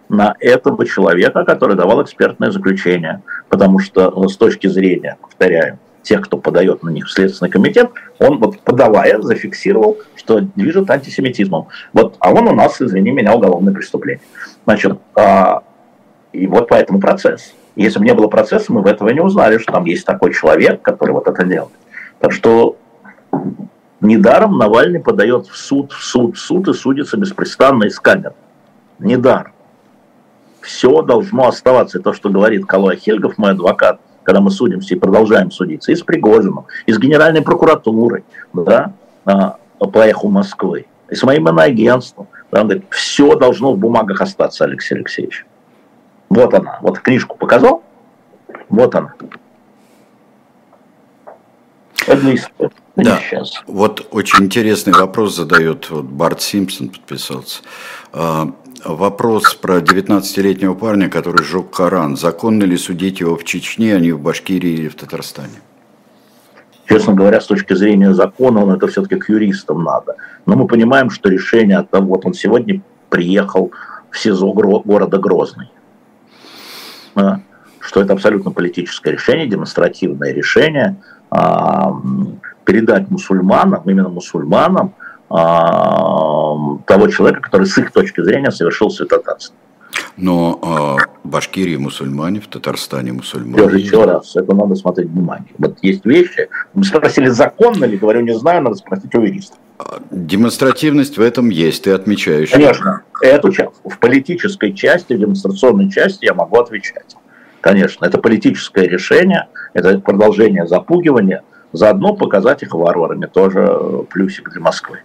на этого человека, который давал экспертное заключение. Потому что ну, с точки зрения, повторяю, тех, кто подает на них в Следственный комитет, он вот подавая зафиксировал, что движет антисемитизмом. Вот, а он у нас, извини меня, уголовное преступление. Значит, а, и вот поэтому процесс. Если бы не было процесса, мы бы этого не узнали, что там есть такой человек, который вот это делает. Так что недаром Навальный подает в суд, в суд, в суд и судится беспрестанно из камер. Недаром. Все должно оставаться. И то, что говорит Калой Хельгов, мой адвокат, когда мы судимся и продолжаем судиться, и с Пригожиным, и с Генеральной прокуратурой, да, а, по эху Москвы, и с моим иноагентством. Да, он говорит, все должно в бумагах остаться, Алексей Алексеевич. Вот она. Вот книжку показал. Вот она. Это история. Да, сейчас. вот очень интересный вопрос задает вот Барт Симпсон, подписался. А, вопрос про 19-летнего парня, который сжег Коран. Законно ли судить его в Чечне, а не в Башкирии или в Татарстане? Честно говоря, с точки зрения закона, он это все-таки к юристам надо. Но мы понимаем, что решение от того, вот он сегодня приехал в СИЗО города Грозный что это абсолютно политическое решение, демонстративное решение. 5 передать мусульманам, именно мусульманам, а, того человека, который с их точки зрения совершил святотатство. Но э, в Башкирии мусульмане, в Татарстане мусульмане. Тоже еще раз, это надо смотреть внимание. Вот есть вещи. Вы спросили, законно ли, говорю, не знаю, надо спросить у юриста. Демонстративность в этом есть, ты отмечаешь. Конечно, эту часть, в политической части, в демонстрационной части я могу отвечать. Конечно, это политическое решение, это продолжение запугивания, заодно показать их варварами, тоже плюсик для Москвы.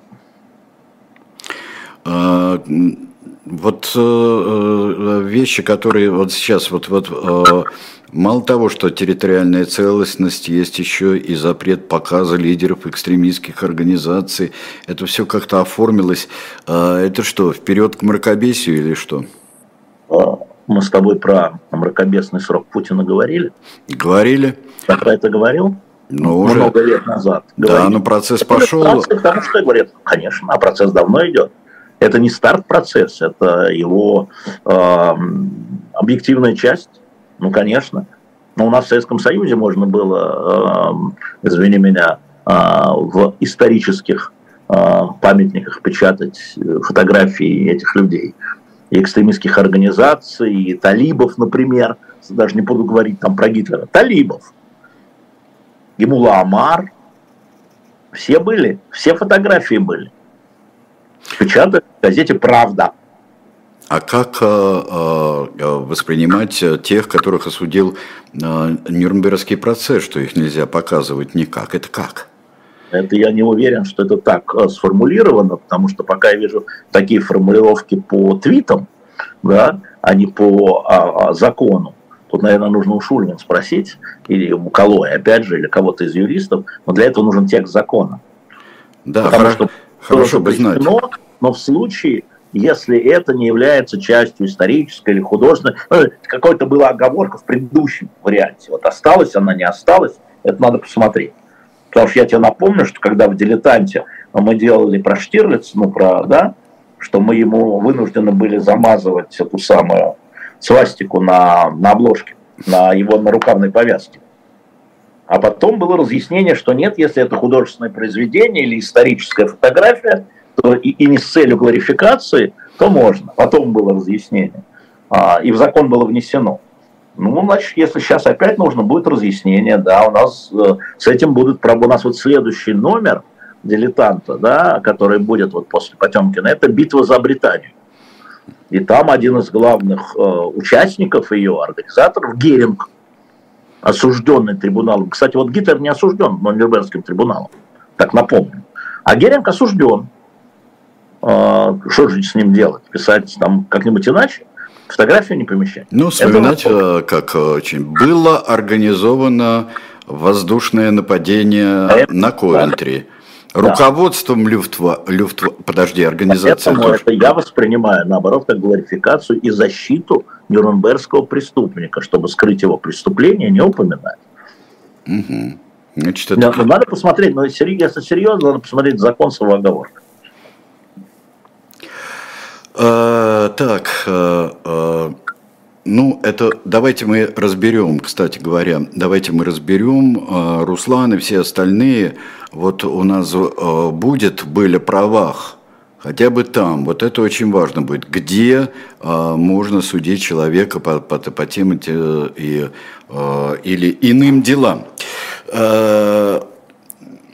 Вот э, э, вещи, которые вот сейчас, вот, вот э, мало того, что территориальная целостность, есть еще и запрет показа лидеров экстремистских организаций. Это все как-то оформилось. А, это что, вперед к мракобесию или что? А, мы с тобой про мракобесный срок Путина говорили? Говорили. Я про это говорил? Ну, уже... Много лет назад. Говорили. Да, но процесс это пошел. Процесс, потому что говорят, конечно, а процесс давно идет. Это не старт процесса, это его э, объективная часть. Ну, конечно. Но у нас в Советском Союзе можно было, э, извини меня, э, в исторических э, памятниках печатать фотографии этих людей. И экстремистских организаций, и талибов, например, даже не буду говорить там про Гитлера, талибов. Гимула Амар, все были, все фотографии были печатают в газете «Правда». А как э, э, воспринимать тех, которых осудил э, Нюрнбергский процесс, что их нельзя показывать никак? Это как? Это я не уверен, что это так сформулировано, потому что пока я вижу такие формулировки по твитам, да, а не по а, а, закону, тут, наверное, нужно у Шульман спросить, или у Калоя, опять же, или кого-то из юристов, но для этого нужен текст закона. Да, Потому хорошо. что Хорошо бы знать. Но, в случае, если это не является частью исторической или художественной, ну, какой-то была оговорка в предыдущем варианте. Вот осталась она, не осталась, это надо посмотреть. Потому что я тебе напомню, что когда в «Дилетанте» мы делали про Штирлиц, ну, про, да, что мы ему вынуждены были замазывать эту самую свастику на, на обложке, на его нарукавной повязке. А потом было разъяснение, что нет, если это художественное произведение или историческая фотография, то и, и не с целью гларификации, то можно. Потом было разъяснение. А, и в закон было внесено. Ну, значит, если сейчас опять нужно будет разъяснение, да, у нас э, с этим будут, у нас вот следующий номер дилетанта, да, который будет вот после Потемкина, это битва за Британию. И там один из главных э, участников ее, организаторов, Геринг, осужденный трибуналом. Кстати, вот Гитлер не осужден Нюрнбергским трибуналом, так напомню. А Геринг осужден. А, что же с ним делать? Писать там как-нибудь иначе? Фотографию не помещать? Ну, вспоминать, Это... как очень было организовано воздушное нападение а на Ковентри. Руководством Люфтва, Люфтва, подожди, организация Поэтому тоже. это я воспринимаю, наоборот, как гларификацию и защиту нюрнбергского преступника, чтобы скрыть его преступление, не упоминать. Угу. Значит, это... надо, надо посмотреть, но если серьезно, надо посмотреть закон с его оговоркой. А, так, а, а, ну, это давайте мы разберем, кстати говоря, давайте мы разберем, Руслан и все остальные, вот у нас будет были правах, хотя бы там, вот это очень важно будет, где а, можно судить человека по, по, по тем и, и, или иным делам.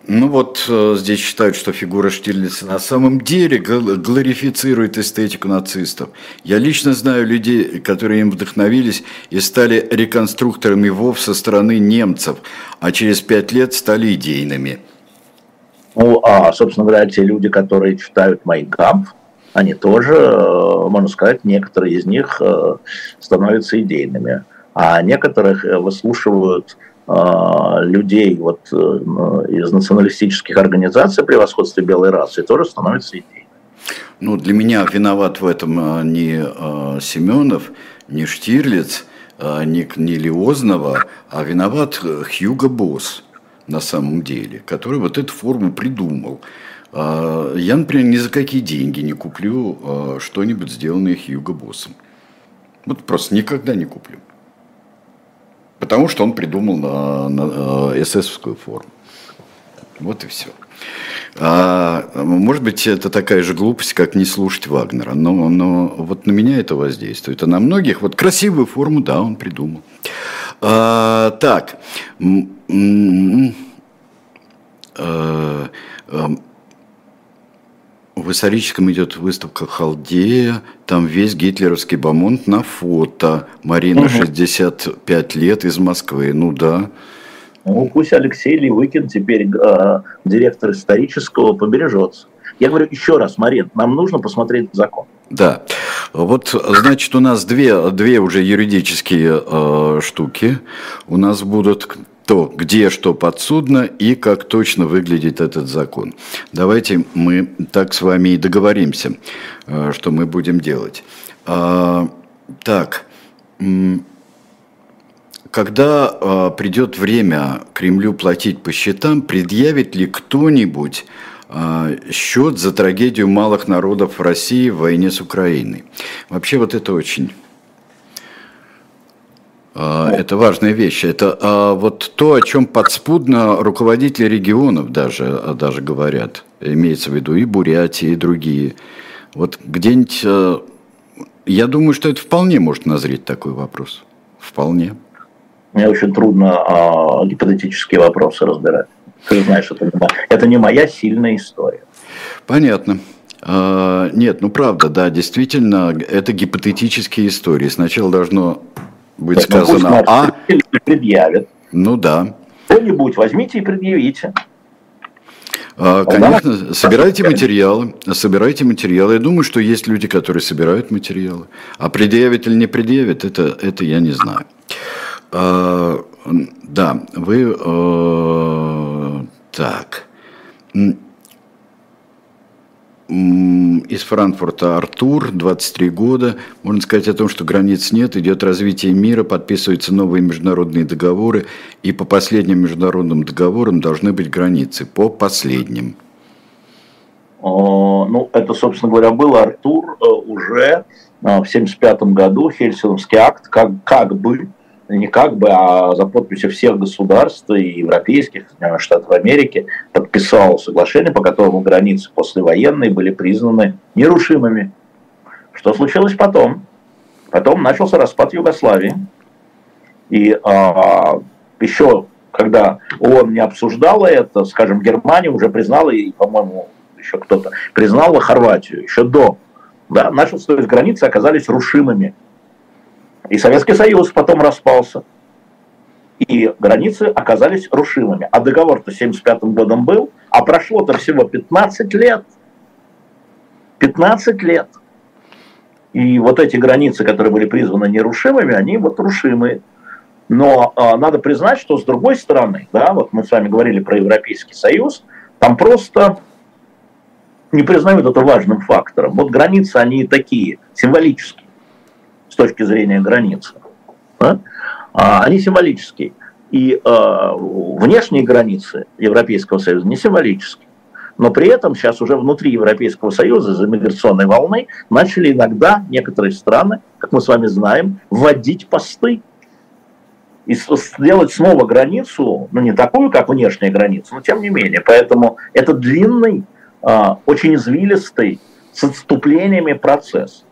Ну вот э, здесь считают, что фигура Штирлица на самом деле глорифицирует эстетику нацистов. Я лично знаю людей, которые им вдохновились и стали реконструкторами ВОВ со стороны немцев, а через пять лет стали идейными. Ну, а, собственно говоря, те люди, которые читают «Майнкамп», они тоже, э, можно сказать, некоторые из них э, становятся идейными, а некоторых выслушивают а, людей вот, э, из националистических организаций превосходства белой расы тоже становится идеей. Ну, для меня виноват в этом не Семенов, не Штирлиц, не, не Лиознова, а виноват э, Хьюго Босс на самом деле, который вот эту форму придумал. Я, например, ни за какие деньги не куплю что-нибудь, сделанное Хьюго Боссом. Вот просто никогда не куплю. Потому что он придумал на, на, на эсэсовскую форму. Вот и все. А, может быть, это такая же глупость, как не слушать Вагнера. Но, но вот на меня это воздействует. А на многих, вот красивую форму, да, он придумал. А, так. А, в историческом идет выставка Халдея, там весь гитлеровский бомонд на фото. Марина, угу. 65 лет, из Москвы. Ну да. Ну, пусть Алексей Левыкин теперь э, директор исторического побережется. Я говорю еще раз, Марин, нам нужно посмотреть закон. Да. Вот, значит, у нас две, две уже юридические э, штуки. У нас будут то, где что подсудно и как точно выглядит этот закон. Давайте мы так с вами и договоримся, э, что мы будем делать. А, так, когда э, придет время Кремлю платить по счетам, предъявит ли кто-нибудь э, счет за трагедию малых народов в России в войне с Украиной? Вообще вот это очень э, это важная вещь. Это э, вот то, о чем подспудно руководители регионов даже, даже говорят. Имеется в виду и Бурятия, и другие. Вот где-нибудь... Я думаю, что это вполне может назреть такой вопрос. Вполне. Мне очень трудно а, гипотетические вопросы разбирать. Ты знаешь, это не, это не моя сильная история. Понятно. А, нет, ну правда, да, действительно, это гипотетические истории. Сначала должно быть нет, сказано ну, «а». предъявит. Ну да. Кто-нибудь возьмите и предъявите. А, конечно, собирайте материалы, собирайте материалы. Я думаю, что есть люди, которые собирают материалы. А предъявит или не предъявит, это, это я не знаю. А, да, вы... Так. Из Франкфурта Артур, 23 года. Можно сказать о том, что границ нет, идет развитие мира, подписываются новые международные договоры, и по последним международным договорам должны быть границы. По последним. Ну, это, собственно говоря, был Артур э, уже э, в 1975 году, Хельсинский акт, как, как бы не как бы, а за подписью всех государств и европейских, Соединенных Штатов Америки подписал соглашение, по которому границы послевоенные были признаны нерушимыми. Что случилось потом? Потом начался распад Югославии. И а, еще, когда ООН не обсуждала это, скажем, Германия уже признала, и, по-моему, еще кто-то признала Хорватию еще до. Да, есть границы оказались рушимыми. И Советский Союз потом распался. И границы оказались рушимыми. А договор-то 75 годом был, а прошло-то всего 15 лет. 15 лет. И вот эти границы, которые были призваны нерушимыми, они вот рушимые. Но э, надо признать, что с другой стороны, да, вот мы с вами говорили про Европейский Союз, там просто не признают это важным фактором. Вот границы, они такие, символические с точки зрения границы, да, а, они символические. И э, внешние границы Европейского Союза не символические. Но при этом сейчас уже внутри Европейского Союза из-за миграционной волны начали иногда некоторые страны, как мы с вами знаем, вводить посты и сделать снова границу, ну не такую, как внешняя граница, но тем не менее. Поэтому это длинный, очень извилистый, с отступлениями процесс.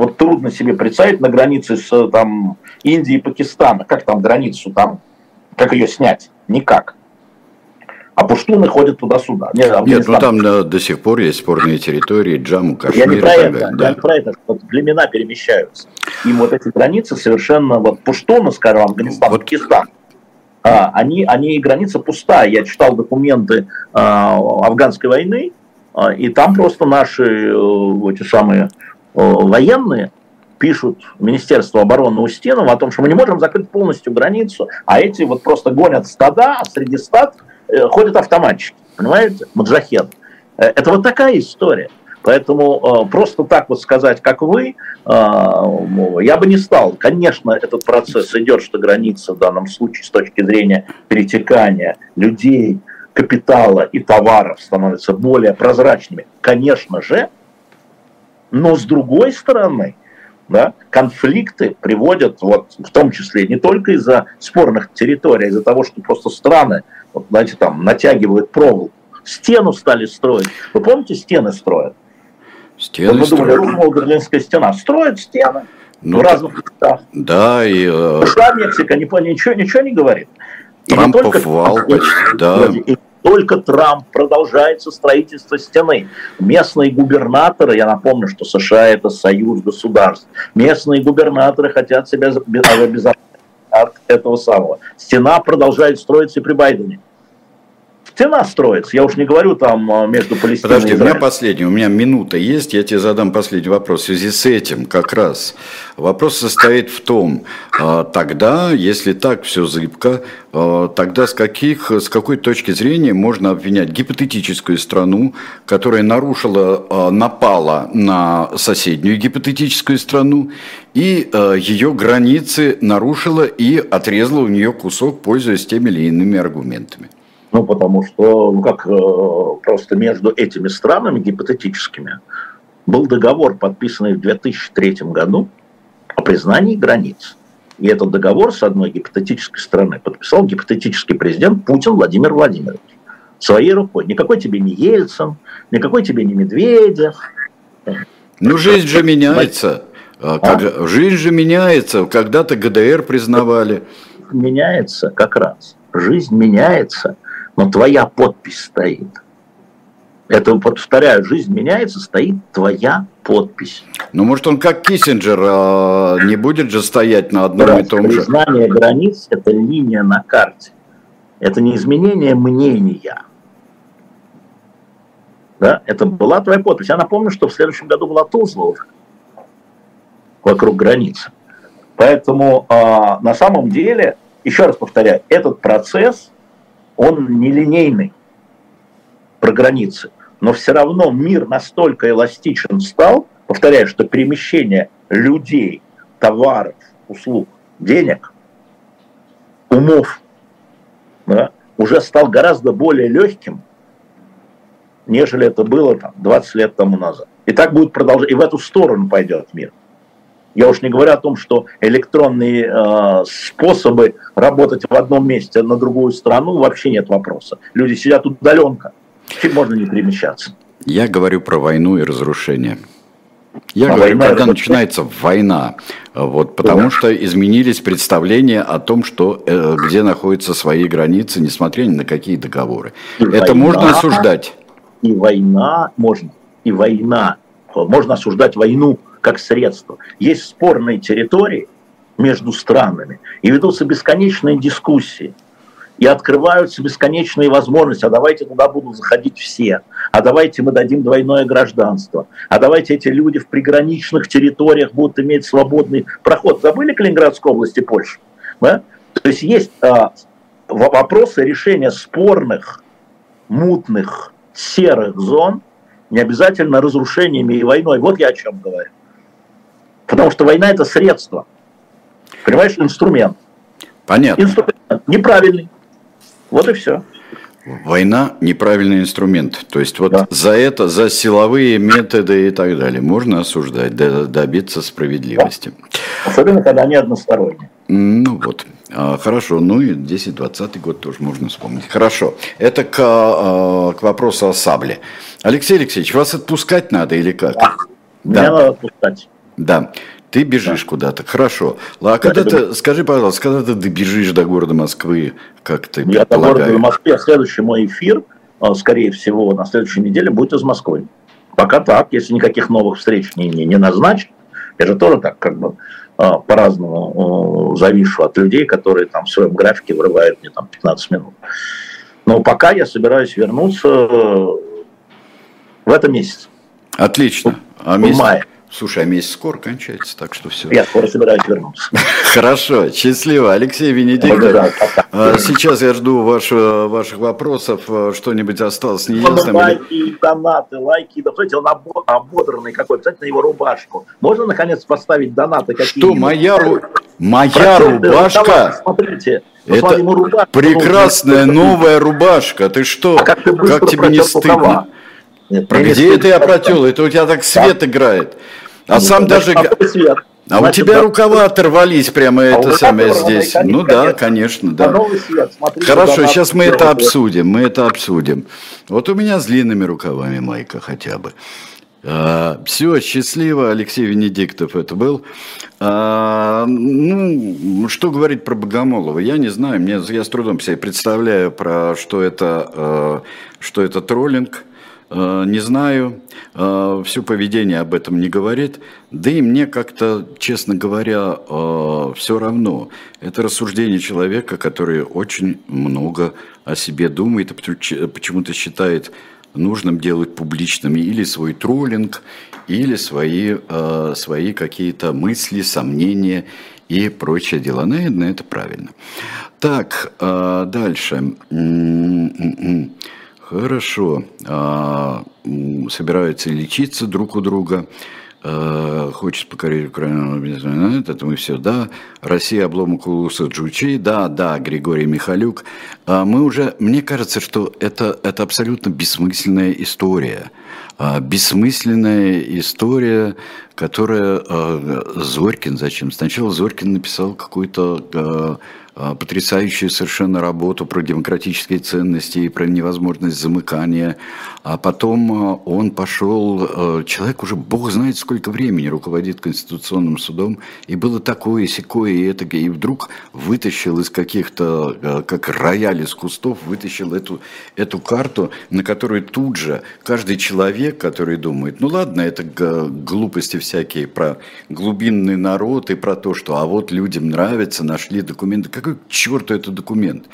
Вот трудно себе представить на границе с там, Индией и Пакистаном. Как там границу там, как ее снять? Никак. А пуштуны ходят туда-сюда. Нет, Нет ну там до, до сих пор есть спорные территории, Джаму, Кашмир. Я не про это, да. я не про это, вот племена перемещаются. И вот эти границы совершенно, вот пуштуны, скажем, Афганистан, вот. Пакистан, а, они, они граница пустая. Я читал документы а, афганской войны, а, и там просто наши э, эти самые военные пишут Министерство обороны Устинова о том, что мы не можем закрыть полностью границу, а эти вот просто гонят стада, а среди стад э, ходят автоматчики, понимаете, маджахед. Э, это вот такая история. Поэтому э, просто так вот сказать, как вы, я бы не стал. Конечно, этот процесс идет, что граница в данном случае с точки зрения перетекания людей, капитала и товаров становятся более прозрачными. Конечно же, но с другой стороны, да, конфликты приводят, вот, в том числе не только из-за спорных территорий, а из-за того, что просто страны вот, знаете, там натягивают проволоку, стену стали строить. Вы помните, стены строят? Стены вот мы думали, рухнула Берлинская стена. Строят стены Ну, в разных местах. Да, и э, Ушла Мексика, не, ничего, ничего не говорит. Трампов только вал почти, да. и только Трамп продолжается строительство стены. Местные губернаторы, я напомню, что США это союз государств, местные губернаторы хотят себя бе- обезопасить от этого самого. Стена продолжает строиться и при Байдене. Стена строится, я уж не говорю там а, между Палестиной Подожди, и у меня Израилем. последний, у меня минута есть, я тебе задам последний вопрос. В связи с этим как раз вопрос состоит в том, а, тогда, если так все зыбко, а, тогда с, каких, с какой точки зрения можно обвинять гипотетическую страну, которая нарушила, напала на соседнюю гипотетическую страну, и ее границы нарушила и отрезала у нее кусок, пользуясь теми или иными аргументами. Ну, потому что, ну, как э, просто между этими странами гипотетическими был договор, подписанный в 2003 году о признании границ. И этот договор с одной гипотетической страны подписал гипотетический президент Путин Владимир Владимирович своей рукой. Никакой тебе не Ельцин, никакой тебе не Медведев. Ну, жизнь же меняется. А, как- Жизнь же меняется. Когда-то ГДР признавали. Меняется как раз. Жизнь меняется, но твоя подпись стоит. Это, повторяю, жизнь меняется, стоит твоя подпись. Ну, может, он как Киссинджер а, не будет же стоять на одном и Раз, том же. Признание границ – это линия на карте. Это не изменение мнения. Да? Это была твоя подпись. Я напомню, что в следующем году была Тузла уже вокруг границы. Поэтому а, на самом деле, еще раз повторяю, этот процесс, он нелинейный про границы. Но все равно мир настолько эластичен стал, повторяю, что перемещение людей, товаров, услуг, денег, умов, да, уже стал гораздо более легким, нежели это было там, 20 лет тому назад. И так будет продолжать, и в эту сторону пойдет мир. Я уж не говорю о том, что электронные э, способы работать в одном месте на другую страну вообще нет вопроса. Люди сидят удаленка, чуть можно не перемещаться. Я говорю про войну и разрушение. Я А говорю, война когда это- начинается война, вот, потому Да. что изменились представления о том, что, э, где находятся свои границы, несмотря ни на какие договоры. И Это война- можно осуждать. И война можно, и война, можно осуждать войну как средство. Есть спорные территории между странами, и ведутся бесконечные дискуссии, и открываются бесконечные возможности, а давайте туда будут заходить все, а давайте мы дадим двойное гражданство, а давайте эти люди в приграничных территориях будут иметь свободный проход. Забыли Калининградской области Польши? Да? То есть есть а, вопросы решения спорных, мутных, серых зон, не обязательно разрушениями и войной. Вот я о чем говорю. Потому что война это средство. Понимаешь, инструмент. Понятно. Инструмент неправильный. Вот и все. Война – неправильный инструмент. То есть вот Да. за это, за силовые методы и так далее можно осуждать, добиться справедливости. Особенно, когда они односторонние. Ну вот, А, хорошо, ну и 10-20 год тоже можно вспомнить. Хорошо, это к, а, к вопросу о сабле. Алексей Алексеевич, вас отпускать надо или как? Да. Да. Меня надо отпускать. Да, ты бежишь куда-то, хорошо. А когда ты, скажи, пожалуйста, когда ты добежишь до города Москвы, как ты Я до города в Москве. Следующий мой эфир, э, скорее всего, на следующей неделе будет из Москвы. Пока так, если никаких новых встреч не, не, не назначат. Я же тоже так как бы э, по-разному э, завишу от людей, которые там в своем графике вырывают мне там 15 минут. Но пока я собираюсь вернуться в этом месяце. Отлично. А В месяц- мае. Слушай, а месяц скоро кончается, так что все. Я скоро собираюсь вернуться. Хорошо, счастливо. Алексей Венедиктов. А, Сейчас я жду ваш- ваших вопросов. А, Что-нибудь осталось неясным? Лайки, донаты, лайки. Да, смотрите, он обо- ободранный какой. Посмотрите на его рубашку. Можно, наконец, поставить донаты какие Что, моя, ру- моя рубашка? давай, Смотрите. Это ему рубашку прекрасная нужно. новая рубашка. Ты что? А как ты быстро тебе не рукава? стыдно? Нет, где это я протел? Это у тебя так свет играет. А Ну, сам даже... свет? А Значит, у тебя да, рукава оторвались прямо а это самое здесь. Конечно, ну да, конечно, да. Свет, Хорошо, сейчас мы это обсудим, мы это обсудим. Вот у меня с длинными рукавами майка хотя бы. А, все, счастливо, Алексей Венедиктов это был. А, ну, что говорить про Богомолова, я не знаю, мне, я с трудом себе представляю, про что это, а, что это троллинг, не знаю, а, все поведение об этом не говорит, да и мне как-то, честно говоря, а, все равно. Это рассуждение человека, который очень много о себе думает, почему-то считает нужным делать публичными или свой троллинг, или свои, э, свои какие-то мысли, сомнения и прочие дела. Наверное, это правильно. Так, э, дальше. Хорошо. Э, собираются лечиться друг у друга. Э, хочет покорить Украину, это мы все, да, Россия, обломок Улуса Джучи, да, да, Григорий Михалюк. А мы уже, мне кажется, что это, это абсолютно бессмысленная история. А, бессмысленная история, которая э, Зорькин зачем? Сначала Зорькин написал какую-то а, потрясающую совершенно работу про демократические ценности и про невозможность замыкания. А потом а, он пошел, а, человек уже бог знает сколько времени руководит Конституционным судом, и было такое, секое, и это, и вдруг вытащил из каких-то, как рояль из кустов, вытащил эту, эту карту, на которой тут же каждый человек, который думает, ну ладно, это глупости всякие про глубинный народ и про то, что а вот людям нравится, нашли документы, какой к черту это документ?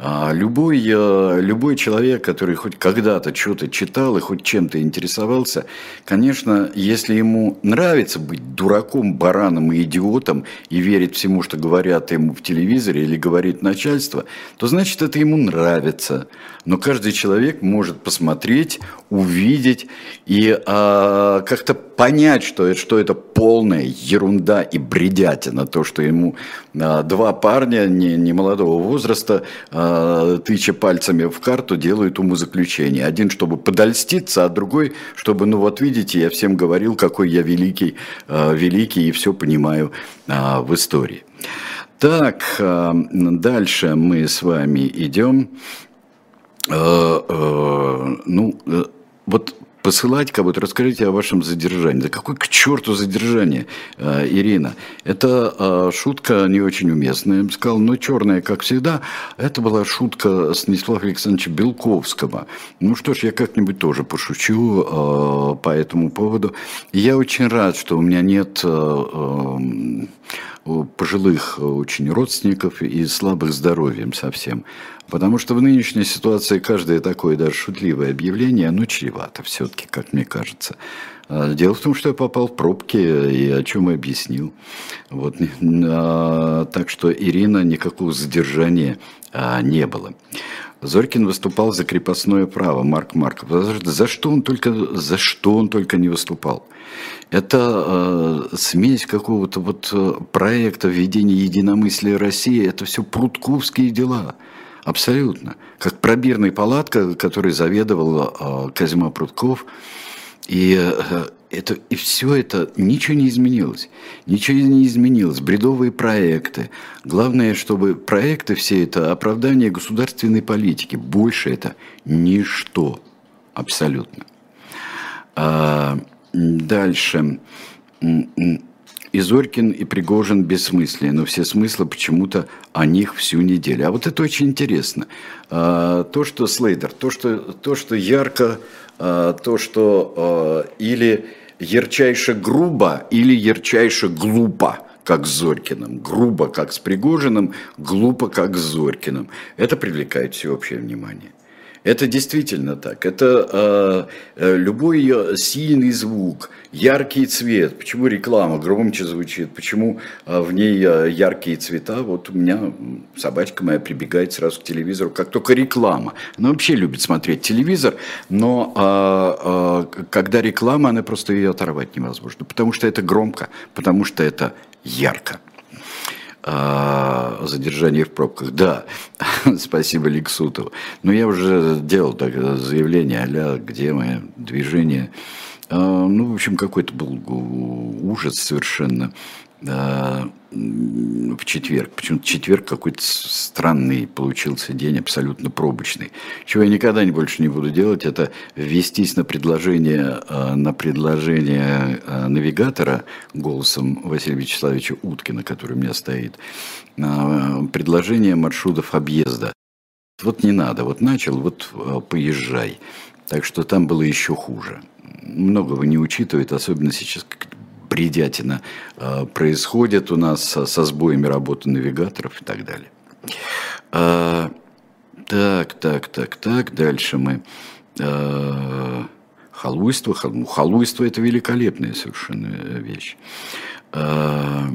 А, любой, э, любой человек, который хоть когда-то что-то читал и хоть чем-то интересовался, конечно, если ему нравится быть дураком, бараном и идиотом и верить всему, что говорят ему в телевизоре или говорит начальство, то значит это ему нравится. Но каждый человек может посмотреть, увидеть и а, как-то понять, что что это полная ерунда и бредятина, то, что ему а, два парня не, не молодого возраста а, Э, тыча пальцами в карту, делают умозаключение. Один, чтобы подольститься, а другой, чтобы, ну вот видите, я всем говорил, какой я великий, э, великий и все понимаю э, в истории. Так, дальше мы с вами идем. Ну, вот посылать кого-то, расскажите о вашем задержании. Да какой к черту задержание, э, Ирина? Это э, шутка не очень уместная, я бы сказал, но черная, как всегда. Это была шутка Станислава Александровича Белковского. Ну что ж, я как-нибудь тоже пошучу э, по этому поводу. Я очень рад, что у меня нет пожилых очень родственников и слабых здоровьем совсем. Потому что в нынешней ситуации каждое такое даже шутливое объявление, оно чревато все-таки, как мне кажется. А, дело в том, что я попал в пробки и о чем и объяснил. Вот. А, так что Ирина никакого задержания а, не было. Зорькин выступал за крепостное право, Марк Марков. За что он только, за что он только не выступал? Это э, смесь какого-то вот э, проекта введения единомыслия России. Это все прутковские дела. Абсолютно. Как пробирный палатка, который заведовал э, Козьма Прутков. И, э, это, и все это, ничего не изменилось. Ничего не изменилось. Бредовые проекты. Главное, чтобы проекты все это оправдание государственной политики. Больше это ничто. Абсолютно. А, дальше. И Зорькин, и Пригожин бессмысленные, но все смыслы почему-то о них всю неделю. А вот это очень интересно. А, то, что Слейдер, то, что, то, что ярко, а, то, что а, или ярчайше грубо, или ярчайше глупо как с Зорькиным, грубо, как с Пригожиным, глупо, как с Зорькиным. Это привлекает всеобщее внимание. Это действительно так. Это э, любой сильный звук, яркий цвет. Почему реклама громче звучит? Почему э, в ней э, яркие цвета? Вот у меня собачка моя прибегает сразу к телевизору, как только реклама. Она вообще любит смотреть телевизор, но э, э, когда реклама, она просто ее оторвать невозможно, потому что это громко, потому что это ярко о задержании в пробках. Да, спасибо Лексутову. Но я уже делал так, заявление, а где мое движение Ну, в общем, какой-то был ужас совершенно в четверг. Почему-то четверг какой-то странный получился день, абсолютно пробочный. Чего я никогда не больше не буду делать, это ввестись на предложение, на предложение навигатора голосом Василия Вячеславовича Уткина, который у меня стоит, предложение маршрутов объезда. Вот не надо, вот начал, вот поезжай. Так что там было еще хуже. Многого не учитывает, особенно сейчас бредятина э, происходит у нас со, сбоями работы навигаторов и так далее. А, так, так, так, так, дальше мы... А, халуйство, ну, халуйство это великолепная совершенно вещь. А,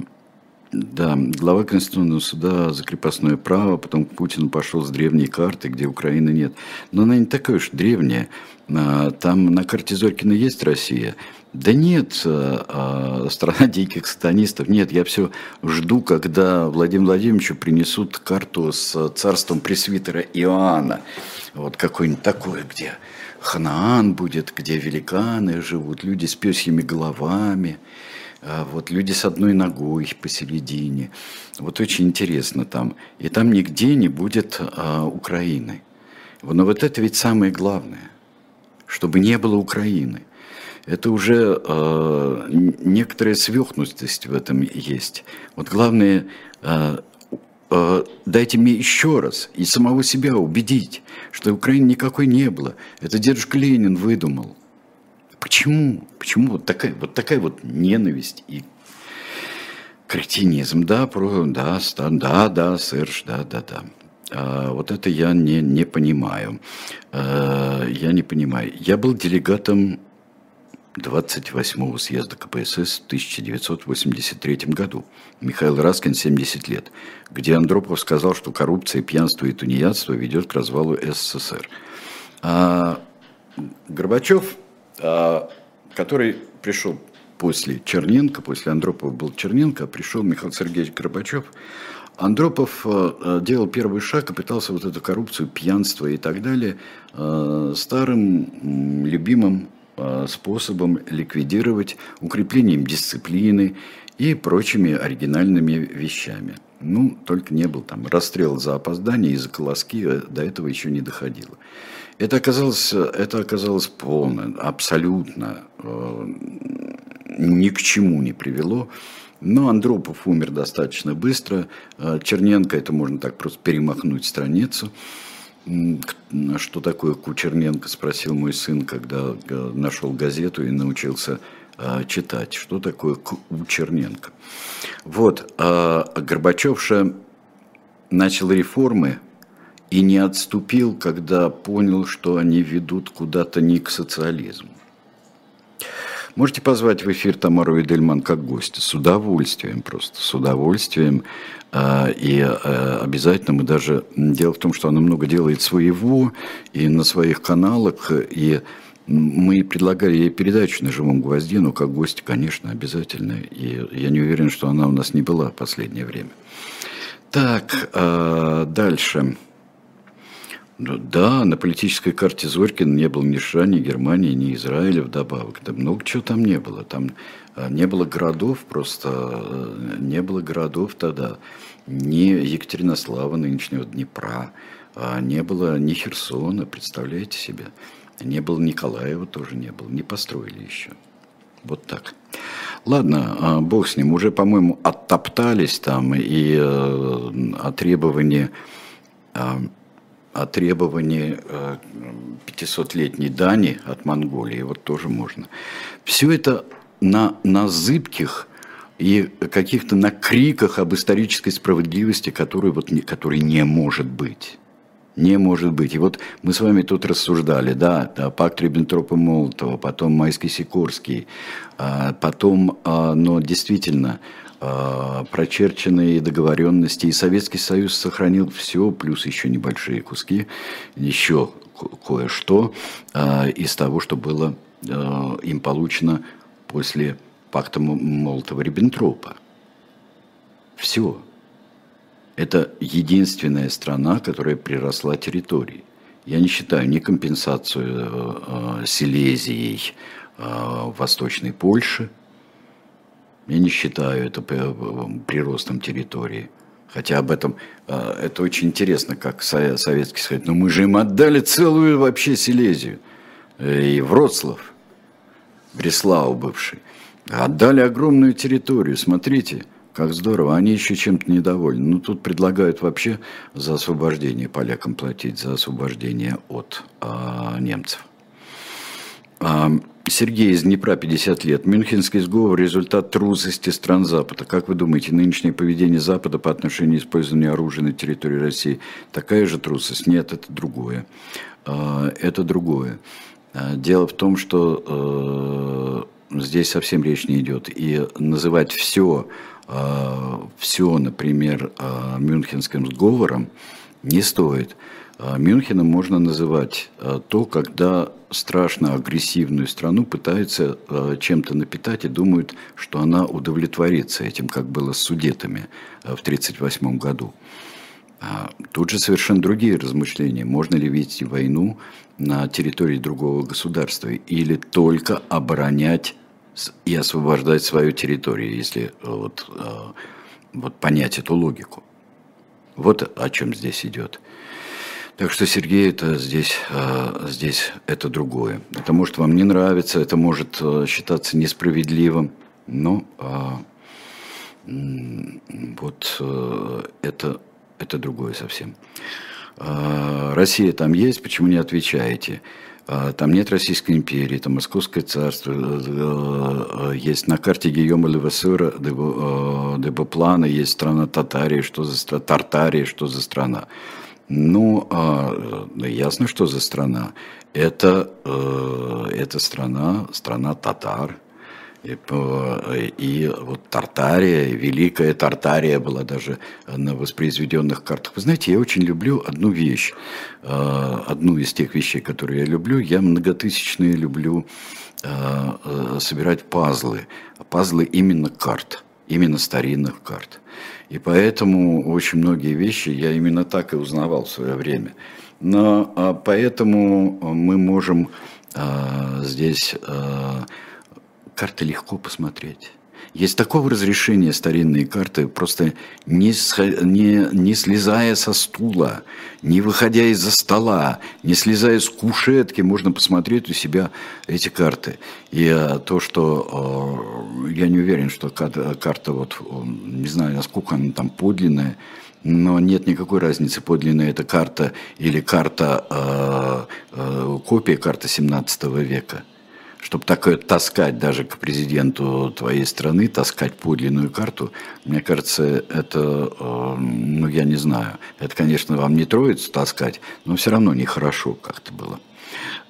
да, глава Конституционного суда за крепостное право, потом Путин пошел с древней карты, где Украины нет. Но она не такая уж древняя. Там на карте Зорькина есть Россия. Да нет, а, а, страна диких сатанистов. Нет, я все жду, когда Владимиру Владимировичу принесут карту с царством пресвитера Иоанна. Вот какой-нибудь такой, где Ханаан будет, где великаны живут, люди с пёсьими головами. А, вот люди с одной ногой посередине. Вот очень интересно там. И там нигде не будет а, Украины. Но вот это ведь самое главное, чтобы не было Украины. Это уже э, некоторая свехнутость в этом есть. Вот главное, э, э, дайте мне еще раз и самого себя убедить, что Украины никакой не было. Это дедушка Ленин выдумал. Почему? Почему вот такая вот, такая вот ненависть и кретинизм? Да, про, да, да, да, Серж, да, да, да. А, вот это я не, не понимаю. А, я не понимаю. Я был делегатом 28-го съезда КПСС в 1983 году. Михаил Раскин, 70 лет, где Андропов сказал, что коррупция, пьянство и тунеядство ведет к развалу СССР. А Горбачев а, который пришел после Черненко, после Андропова был Черненко, а пришел Михаил Сергеевич Горбачев. Андропов а, делал первый шаг и пытался вот эту коррупцию, пьянство и так далее старым любимым способом ликвидировать укреплением дисциплины и прочими оригинальными вещами. Ну, только не был там расстрел за опоздание и за колоски, э, до этого еще не доходило. Это оказалось, это оказалось полно, абсолютно э, ни к чему не привело. Но Андропов умер достаточно быстро. Э, Черненко, это можно так просто перемахнуть страницу. Что такое Кучерненко, спросил мой сын, когда э, нашел газету и научился э, читать. Что такое Кучерненко? Вот, а Горбачев же начал реформы и не отступил, когда понял, что они ведут куда-то не к социализму. Можете позвать в эфир Тамару Эдельман как гостя. С удовольствием просто, с удовольствием. А, и а, обязательно мы даже... Дело в том, что она много делает своего и на своих каналах. И мы предлагали ей передачу на живом гвозде, но как гость, конечно, обязательно. И я не уверен, что она у нас не была в последнее время. Так, а, дальше. Ну да, на политической карте Зорькин не было ни США, ни Германии, ни Израиля вдобавок. Да много чего там не было. Там а, не было городов просто, э, не было городов тогда. Ни Екатеринослава, нынешнего Днепра, а не было ни Херсона, представляете себе. Не было Николаева, тоже не было, не построили еще. Вот так. Ладно, а, бог с ним. Уже, по-моему, оттоптались там и э, о требовании о требовании 500-летней дани от Монголии, вот тоже можно. Все это на, на зыбких и каких-то на криках об исторической справедливости, которой, вот, которой не может быть. Не может быть. И вот мы с вами тут рассуждали, да, да пакт Риббентропа-Молотова, потом Майский Сикорский, а, потом, а, но действительно, прочерченные договоренности, и Советский Союз сохранил все, плюс еще небольшие куски, еще кое-что а, из того, что было а, им получено после пакта Молотова-Риббентропа. Все. Это единственная страна, которая приросла территории. Я не считаю ни компенсацию э, Силезией, в Восточной Польше. Я не считаю это приростом территории. Хотя об этом это очень интересно, как советский сказать. Но мы же им отдали целую вообще Силезию. И Вроцлав, Бреслау бывший. Отдали огромную территорию. Смотрите, как здорово. Они еще чем-то недовольны. Ну, тут предлагают вообще за освобождение полякам платить, за освобождение от а, немцев. А, Сергей из Днепра, 50 лет. Мюнхенский сговор – результат трусости стран Запада. Как вы думаете, нынешнее поведение Запада по отношению к использованию оружия на территории России такая же трусость? Нет, это другое. А, это другое. А, дело в том, что э, здесь совсем речь не идет. И называть все а, все, например, Мюнхенским сговором не стоит. А, Мюнхеном можно называть то, когда страшно агрессивную страну пытаются чем-то напитать и думают, что она удовлетворится этим, как было с судетами в 1938 году. Тут же совершенно другие размышления. Можно ли вести войну на территории другого государства или только оборонять и освобождать свою территорию, если вот, вот понять эту логику. Вот о чем здесь идет. Так что, Сергей, это здесь, э, здесь это другое. Это может вам не нравиться, это может считаться несправедливым, но вот это, это другое совсем. Россия там есть, почему не отвечаете? А, там нет Российской империи, там Московское царство, есть на карте Гийома Левесура, Дебоплана, есть страна Татарии, что за страна, Тартария, что за страна. Ну, а, э, ясно, что за страна. Это, это страна, страна татар, и, и вот Тартария, Великая Тартария была даже на воспроизведенных картах. Вы знаете, я очень люблю одну вещь, э, одну из тех вещей, которые я люблю. Я многотысячные люблю э, э, собирать пазлы. Пазлы именно карт, именно старинных карт. И поэтому очень многие вещи я именно так и узнавал в свое время. Но а, поэтому мы можем здесь карты легко посмотреть. Есть такого разрешения старинные карты, просто не, не, не слезая со стула, не выходя из-за стола, не слезая с кушетки, можно посмотреть у себя эти карты. И а, то, что э, я не уверен, что карта, вот, не знаю, насколько она там подлинная, но нет никакой разницы, подлинная эта карта или карта, э, э, копия карты 17 века – чтобы такое таскать даже к президенту твоей страны, таскать подлинную карту, мне кажется, это, э, ну, я не знаю, это, конечно, вам не троицу таскать, но все равно нехорошо как-то было.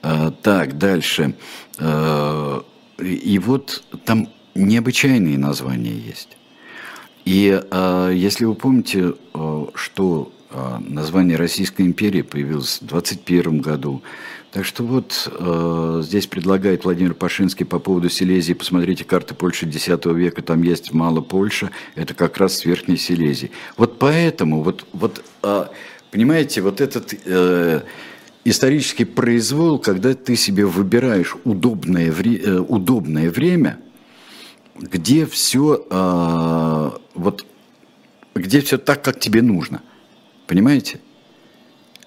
Э, так, дальше. Э, и вот там необычайные названия есть. И если вы помните, что название Российской империи появилось в 21 году, так что вот э, здесь предлагает Владимир Пашинский по поводу Силезии. Посмотрите карты Польши X века, там есть мало Польша, это как раз с Верхней Силезии. Вот поэтому, вот, вот э, понимаете, вот этот э, исторический произвол, когда ты себе выбираешь удобное, вре, э, удобное время, где все, э, вот, где все так, как тебе нужно. Понимаете?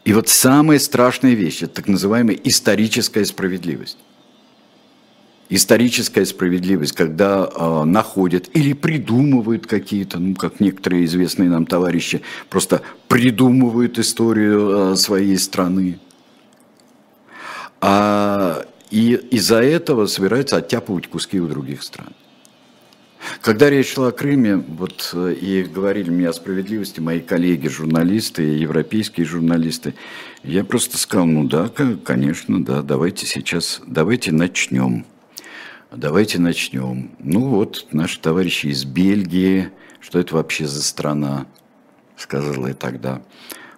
И вот самая страшная вещь – это так называемая историческая справедливость. Историческая справедливость, когда э, находят или придумывают какие-то, ну, как некоторые известные нам товарищи, просто придумывают историю э, своей страны. А, и из-за этого собираются оттяпывать куски у других стран. Когда речь шла о Крыме, вот э, и говорили мне о справедливости мои коллеги, журналисты, европейские журналисты, я просто сказал, ну да, конечно, да, давайте сейчас, давайте начнем. Давайте начнем. Ну вот, наши товарищи из Бельгии, что это вообще за страна, сказала я тогда.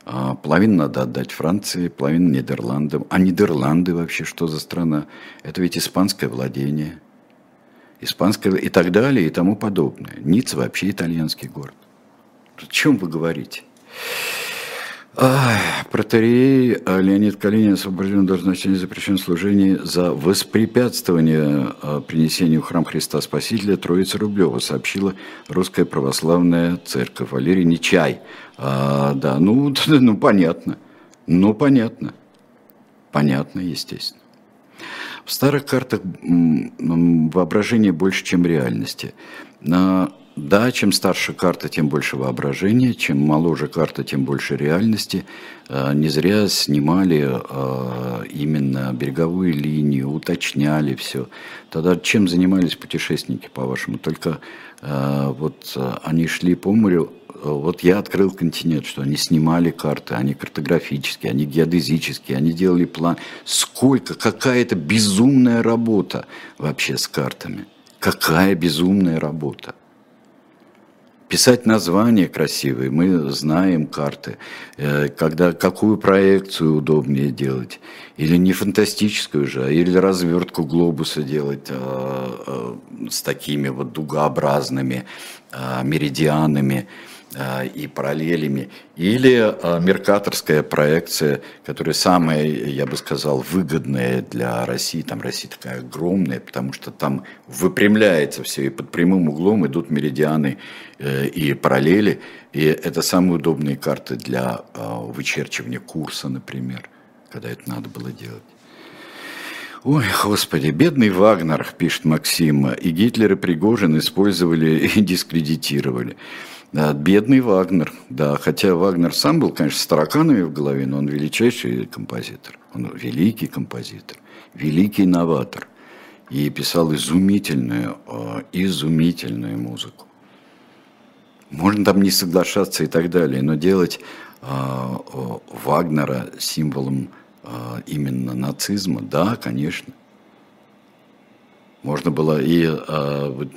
А, половину надо отдать Франции, половину Нидерландам. А Нидерланды вообще что за страна? Это ведь испанское владение – испанского и так далее и тому подобное. Ницца вообще итальянский город. О чем вы говорите? Протерей Леонид Калинин освобожден от должности запрещен служение за воспрепятствование а, принесению храм Христа Спасителя Троицы Рублева, сообщила Русская Православная Церковь. Валерий Нечай. А, да, ну, ну понятно. Ну понятно. Понятно, естественно. В старых картах воображение больше, чем реальности. Да, чем старше карта, тем больше воображения, чем моложе карта, тем больше реальности. А, не зря снимали а, именно береговую линию, уточняли все. Тогда чем занимались путешественники, по-вашему? Только а, вот они шли по морю, вот я открыл континент, что они снимали карты, они картографические, они геодезические, они делали план. Сколько, какая это безумная работа вообще с картами. Какая безумная работа писать названия красивые, мы знаем карты, э, когда, какую проекцию удобнее делать, или не фантастическую же, а или развертку глобуса делать а, а, с такими вот дугообразными а, меридианами, и параллелями, или а, меркаторская проекция, которая самая, я бы сказал, выгодная для России. Там Россия такая огромная, потому что там выпрямляется все, и под прямым углом идут меридианы э, и параллели, и это самые удобные карты для вычерчивания курса, например, когда это надо было делать. Ой, господи, бедный Вагнер, пишет Максим, и Гитлер и Пригожин использовали и дискредитировали. Да, бедный Вагнер, да, хотя Вагнер сам был, конечно, с тараканами в голове, но он величайший композитор, он великий композитор, великий новатор и писал изумительную, а, изумительную музыку. Можно там не соглашаться и так далее, но делать а, Вагнера символом а, именно нацизма, да, конечно. Можно было и а, вот,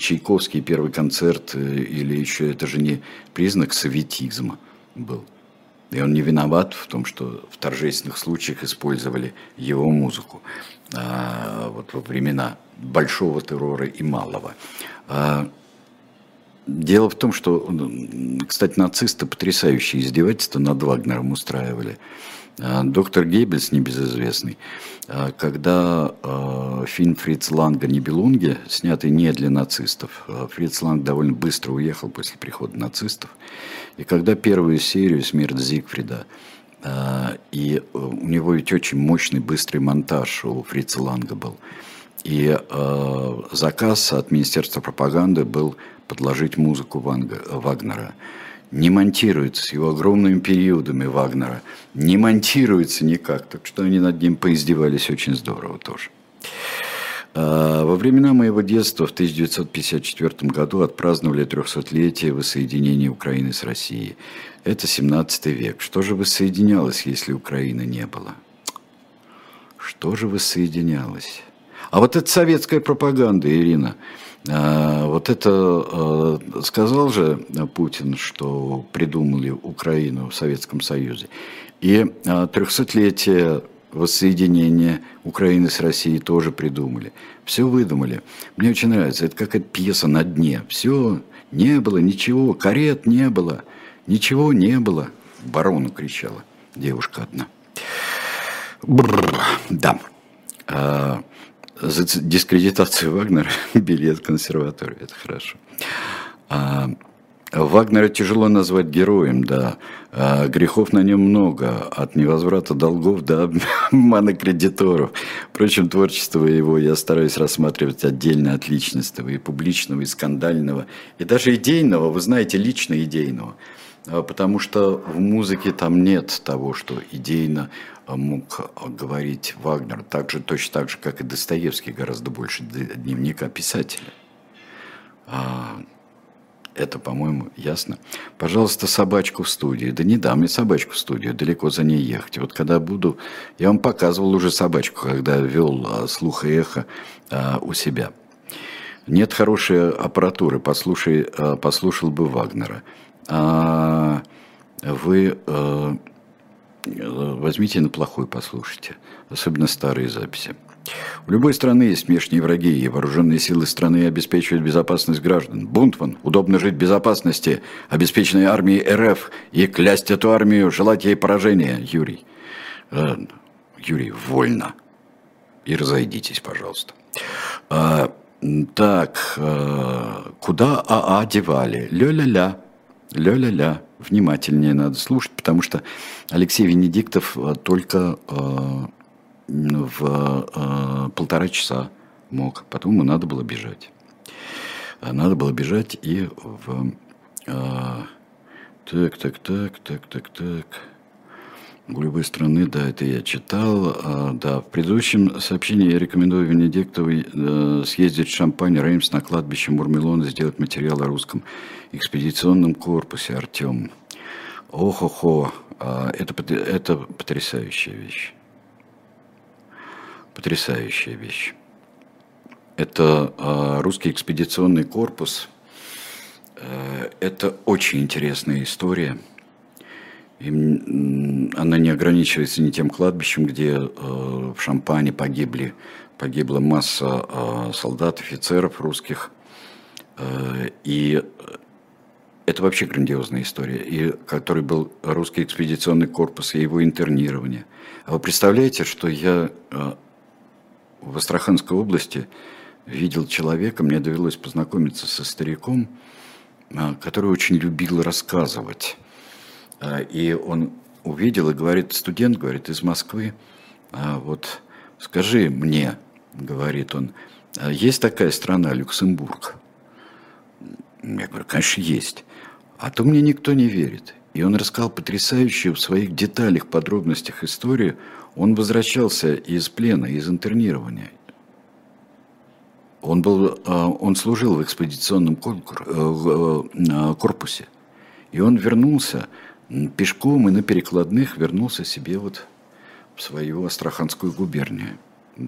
Чайковский первый концерт, э, или еще это же не признак советизма был. И он не виноват в том, что в торжественных случаях использовали его музыку а, вот во времена большого террора и малого. А, дело в том, что, кстати, нацисты потрясающие издевательства над Вагнером устраивали. А, доктор Гейбельс, небезызвестный, а, когда а, фильм Фриц Ланга «Нибелунги», снятый не для нацистов, Фриц Ланг довольно быстро уехал после прихода нацистов, и когда первую серию «Смерть Зигфрида» и у него ведь очень мощный быстрый монтаж у Фрица Ланга был. И заказ от Министерства пропаганды был подложить музыку Ванга, Вагнера не монтируется с его огромными периодами Вагнера, не монтируется никак, так что они над ним поиздевались очень здорово тоже. А, во времена моего детства в 1954 году отпраздновали 300-летие воссоединения Украины с Россией. Это 17 век. Что же воссоединялось, если Украины не было? Что же воссоединялось? А вот это советская пропаганда, Ирина. А, вот это а, сказал же Путин, что придумали Украину в Советском Союзе. И 300-летие а, воссоединения Украины с Россией тоже придумали. Все выдумали. Мне очень нравится. Это какая-то пьеса на дне. Все не было, ничего. Карет не было. Ничего не было. Барону кричала девушка одна. Бррр, да за дискредитацию Вагнера билет в консерваторию. Это хорошо. А, Вагнера тяжело назвать героем, да. А, грехов на нем много, от невозврата долгов до обмана кредиторов. Впрочем, творчество его я стараюсь рассматривать отдельно от личностного, и публичного, и скандального, и даже идейного, вы знаете, лично идейного. А, потому что в музыке там нет того, что идейно мог говорить Вагнер, так же, точно так же, как и Достоевский, гораздо больше дневника писателя. А, это, по-моему, ясно. Пожалуйста, собачку в студии. Да не дам мне собачку в студию, далеко за ней ехать. Вот когда буду... Я вам показывал уже собачку, когда вел а, слух и эхо а, у себя. Нет хорошей аппаратуры, послушай, а, послушал бы Вагнера. А, вы... А, возьмите на плохую послушайте, особенно старые записи. У любой страны есть внешние враги, и вооруженные силы страны обеспечивают безопасность граждан. Бунтман, удобно жить в безопасности, обеспеченной армией РФ, и клясть эту армию, желать ей поражения, Юрий. Э, Юрий, вольно. И разойдитесь, пожалуйста. А, так, э, куда АА девали? Ля-ля-ля, ля-ля-ля. Внимательнее надо слушать, потому что Алексей Венедиктов э, только в э, полтора часа мог. Потом ему надо было бежать. А надо было бежать и в... Э, так, так, так, так, так, так. У любой страны, да, это я читал. А, да, в предыдущем сообщении я рекомендую Венедиктовой э, съездить в Шампань, Реймс на кладбище Мурмелон и сделать материал о русском экспедиционном корпусе, Артем. Ох-охо, а, это, это потрясающая вещь. Потрясающая вещь. Это э, русский экспедиционный корпус. Э, это очень интересная история. Она не ограничивается ни тем кладбищем, где э, в Шампане погибли, погибла масса э, солдат, офицеров русских. Э, и это вообще грандиозная история, и который был русский экспедиционный корпус и его интернирование. А вы представляете, что я в Астраханской области видел человека, мне довелось познакомиться со стариком, который очень любил рассказывать. А, и он увидел и говорит, студент, говорит, из Москвы, «А вот скажи мне, говорит он, есть такая страна, Люксембург? Я говорю, конечно, есть. А то мне никто не верит. И он рассказал потрясающую в своих деталях, подробностях историю он возвращался из плена, из интернирования. Он, был, а, он служил в экспедиционном э, э, корпусе. И он вернулся пешком и на перекладных вернулся себе вот в свою Астраханскую губернию.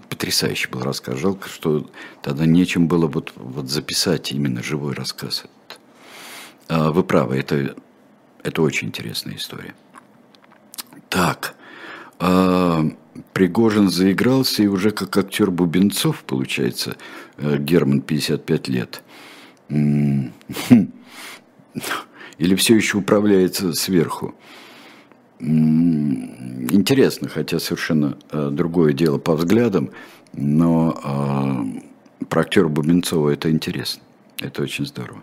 Потрясающий был рассказ. Жалко, что тогда нечем было вот, вот записать именно живой рассказ. А, вы правы, это, это очень интересная история. Так, а, Пригожин заигрался и уже как актер Бубенцов, получается, э, Герман 55 лет. Или все еще управляется сверху. Интересно, хотя совершенно э, другое дело по взглядам, но а, про актера Бубенцова это интересно. Это очень здорово.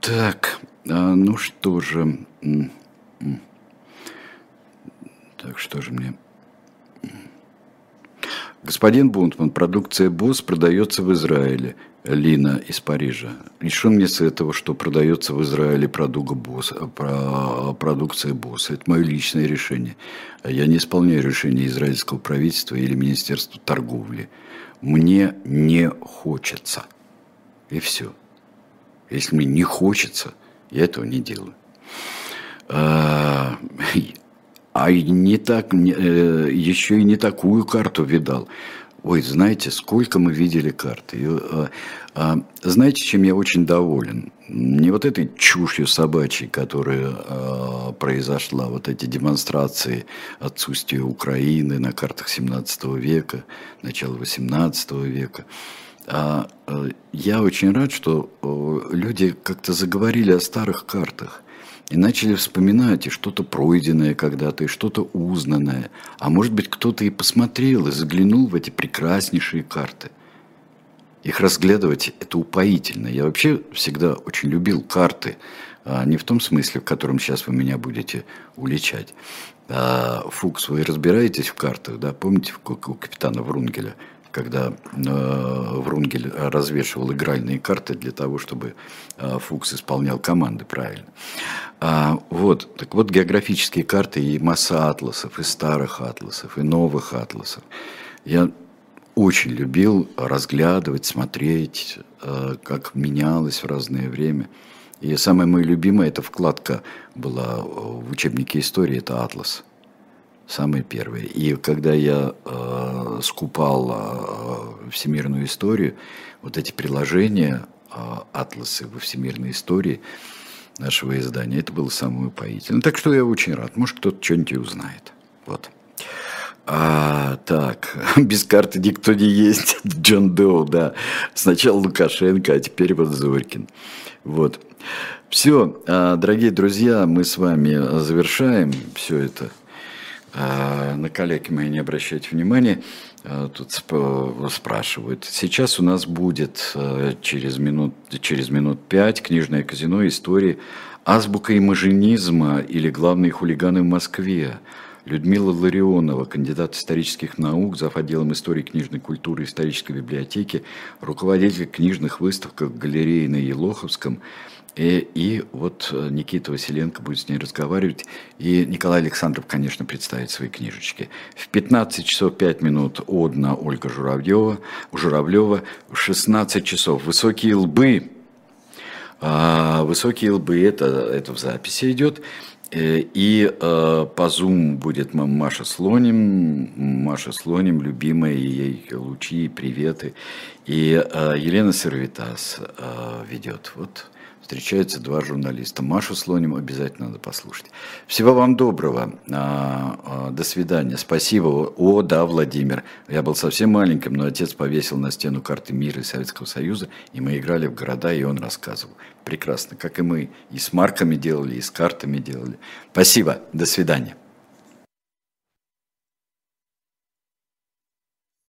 Так, а, ну что же. Так что же мне... Господин Бунтман, продукция БОС продается в Израиле. Лина из Парижа. Что мне с этого, что продается в Израиле продукта БОС, продукция БОС? Это мое личное решение. Я не исполняю решение израильского правительства или Министерства торговли. Мне не хочется. И все. Если мне не хочется, я этого не делаю. А, а не так, э, еще и не такую карту видал. Ой, знаете, сколько мы видели карты. Э, а, знаете, чем я очень доволен? Не вот этой чушью собачьей, которая э, произошла, вот эти демонстрации отсутствия Украины на картах 17 века, начала 18 века. А я очень рад, что люди как-то заговорили о старых картах и начали вспоминать и что-то пройденное когда-то, и что-то узнанное. А может быть, кто-то и посмотрел, и заглянул в эти прекраснейшие карты. Их разглядывать – это упоительно. Я вообще всегда очень любил карты, а не в том смысле, в котором сейчас вы меня будете уличать. А, Фукс, вы разбираетесь в картах, да? Помните, у капитана Врунгеля – когда э, Врунгель развешивал игральные карты для того, чтобы э, Фукс исполнял команды правильно. А, вот, так вот географические карты и масса атласов, и старых атласов, и новых атласов. Я очень любил разглядывать, смотреть, э, как менялось в разное время. И самое мое любимое, эта вкладка была в учебнике истории, это «Атлас». Самое первое. И когда я э, скупал э, всемирную историю, вот эти приложения, э, атласы во всемирной истории, нашего издания. Это было самое упоительное. Так что я очень рад. Может, кто-то что-нибудь узнает. Вот. А, так, без карты никто не есть. Джон Доу, да. Сначала Лукашенко, а теперь вот Зорькин. Вот. Все, а, дорогие друзья, мы с вами завершаем все это. А, на коллеги мои не обращайте внимания. А, тут спрашивают. Сейчас у нас будет через минут, через минут пять книжное казино истории азбука имажинизма или главные хулиганы в Москве. Людмила Ларионова, кандидат исторических наук, зав. отделом истории книжной культуры исторической библиотеки, руководитель книжных выставок в галерее на Елоховском. И, и вот э, Никита Василенко будет с ней разговаривать. И Николай Александров, конечно, представит свои книжечки. В 15 часов 5 минут одна Ольга Журавлева, Журавлева. В 16 часов «Высокие лбы». А, «Высокие лбы» это, это в записи идет. Э, и э, по Zoom будет Маша Слоним, Маша Слоним, любимая ей лучи приветы. И э, Елена Сервитас э, ведет. Вот встречаются два журналиста. Машу Слоним обязательно надо послушать. Всего вам доброго. А, а, до свидания. Спасибо. О, да, Владимир. Я был совсем маленьким, но отец повесил на стену карты мира и Советского Союза, и мы играли в города, и он рассказывал. Прекрасно, как и мы. И с марками делали, и с картами делали. Спасибо. До свидания.